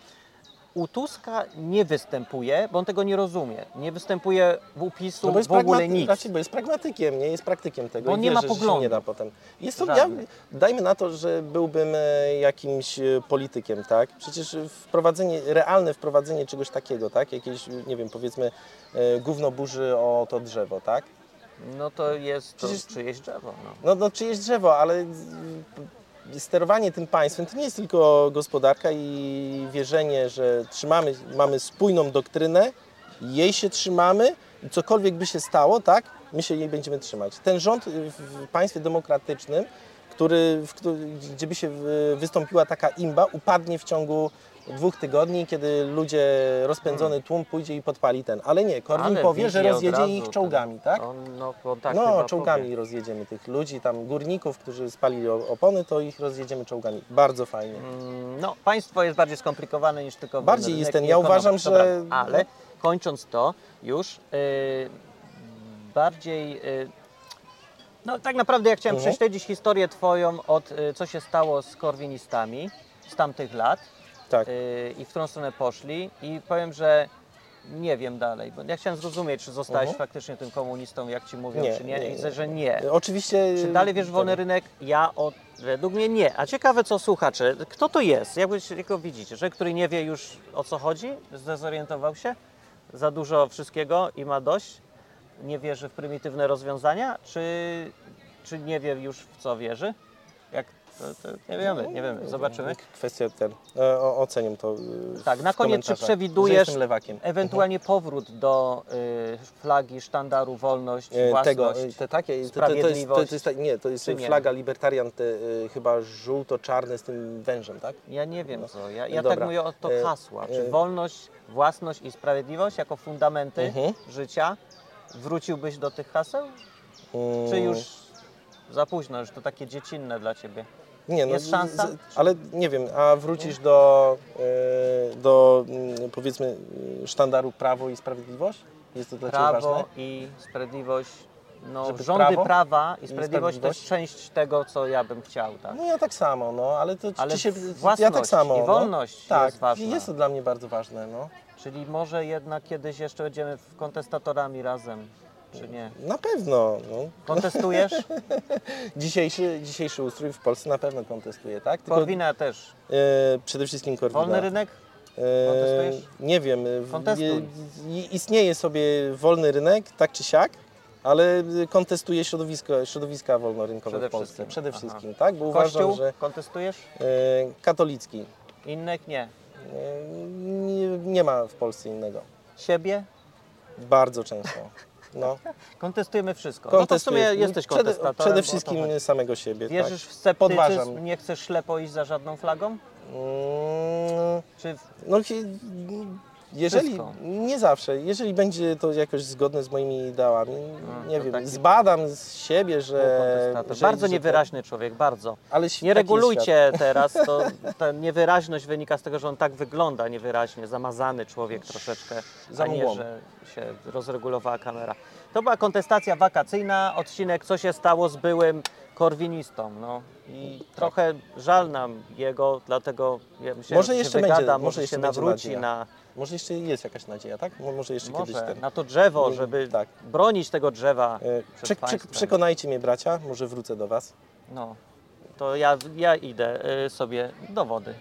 U Tuska nie występuje, bo on tego nie rozumie. Nie występuje u PiSu No w ogóle nic. Znaczy, bo jest pragmatykiem, nie jest praktykiem tego. Bo nie ma poglądu. nie da potem. Jest to, ja, dajmy na to, że byłbym e, jakimś e, politykiem, tak? Przecież wprowadzenie, realne wprowadzenie czegoś takiego, tak? Jakieś, nie wiem, powiedzmy e, gówno burzy o to drzewo, tak? No to jest to Przecież- czyjeś drzewo. No. No, no czyjeś drzewo, ale sterowanie tym państwem to nie jest tylko gospodarka i wierzenie, że trzymamy, mamy spójną doktrynę, jej się trzymamy i cokolwiek by się stało, tak, my się jej będziemy trzymać. Ten rząd w państwie demokratycznym, który, w, gdzie by się wystąpiła taka imba, upadnie w ciągu dwóch tygodni, kiedy ludzie, rozpędzony tłum pójdzie i podpali ten. Ale nie, Korwin Ale powie, że rozjedzie ich czołgami, tak? On, no, on tak No, czołgami powie. rozjedziemy tych ludzi, tam górników, którzy spalili opony, to ich rozjedziemy czołgami. Bardzo fajnie. Mm, No, państwo jest bardziej skomplikowane niż tylko Bardziej jest ten. Ja uważam, Dobra, że- Ale kończąc to już, yy, bardziej... Yy, no tak naprawdę ja chciałem Mhm. prześledzić historię Twoją od yy, co się stało z korwinistami z tamtych lat Tak. yy, i w którą stronę poszli i powiem, że nie wiem dalej, bo ja chciałem zrozumieć, czy zostałeś Mhm. faktycznie tym komunistą, jak Ci mówią, Nie, czy nie, nie, i nie. widzę, że nie. Oczywiście. Czy dalej wierz w wolny rynek? Ja od, według mnie nie. A ciekawe co słuchacze, kto to jest? Jakbyś go widzicie? Że który nie wie już o co chodzi? Zdezorientował się? Za dużo wszystkiego i ma dość? Nie wierzy w prymitywne rozwiązania? Czy, czy nie wie już w co wierzy? To, to nie wiemy, nie wiemy, zobaczymy. Kwestia ten. e, o- Oceniam to. e, Tak, na koniec, czy przewidujesz. Ewentualnie powrót do y, flagi, sztandaru, wolność, E, własność. Tego, te takie, to, to, to jest, to, sprawiedliwość, jest, ta- nie, to jest nie? flaga libertarian, te, e, chyba żółto-czarny z tym wężem, tak? Ja nie wiem co. Ja, ja tak mówię o to hasła. Czy wolność, własność i sprawiedliwość jako fundamenty Mhm. życia wróciłbyś do tych haseł? Mm, Czy już za późno, już to takie dziecinne dla ciebie? Nie, no, Jest szansa? ale nie wiem, a wrócisz do, e, do mm, powiedzmy e, sztandaru Prawo i Sprawiedliwość? Jest to dla Ciebie Prawo ważne? i sprawiedliwość. No, Żeby rządy prawo prawa i sprawiedliwość to jest część tego, co ja bym chciał. Tak? No ja tak samo, no, ale to Ale się, ja tak samo. i no. wolność tak, jest ważna. jest to dla mnie bardzo ważne, no. Czyli może jednak kiedyś jeszcze będziemy kontestatorami razem, czy nie? Na pewno, no. Kontestujesz? Dzisiejszy, dzisiejszy ustrój w Polsce na pewno kontestuje, tak? Tylko, Korwina też. e, przede wszystkim Korwina. Wolny rynek? E, Kontestujesz? Nie wiem. e, Kontestuj. Istnieje sobie wolny rynek, tak czy siak, ale kontestuje środowisko, środowiska wolnorynkowe Przede w Polsce. wszystkim. Przede Aha. wszystkim, tak? Bo Kościół? uważam, że Kontestujesz? katolicki. Innych nie. Nie, nie ma w Polsce innego. Siebie? Bardzo często. No. Kontestujemy wszystko. No to w sumie jesteś przede, kontestatorem. przede to wszystkim samego siebie. Wierzysz tak. w sceptycyzm? Podważam. Nie chcesz ślepo iść za żadną flagą? Mm, Czy No, chi- Jeżeli, Wszystko. nie zawsze, jeżeli będzie to jakoś zgodne z moimi ideałami, nie to wiem, taki- zbadam z siebie, że... Że Bardzo że niewyraźny człowiek, bardzo. To, ale Nie świat. regulujcie teraz, to ta niewyraźność wynika z tego, że on tak wygląda niewyraźnie, zamazany człowiek troszeczkę, Za a nie, że się rozregulowała kamera. To była kontestacja wakacyjna, odcinek co się stało z byłym korwinistą, no i Tak. trochę żal nam jego, dlatego ja myślę, Może że jeszcze się będzie- wygada, może może się nawróci na, Może jeszcze jest jakaś nadzieja, tak? Mo- Może jeszcze kiedyś może ten... na to drzewo, żeby tak. bronić tego drzewa E, Prze, przekonajcie mnie, bracia, może wrócę do Was. No, to ja, ja idę y, sobie do wody.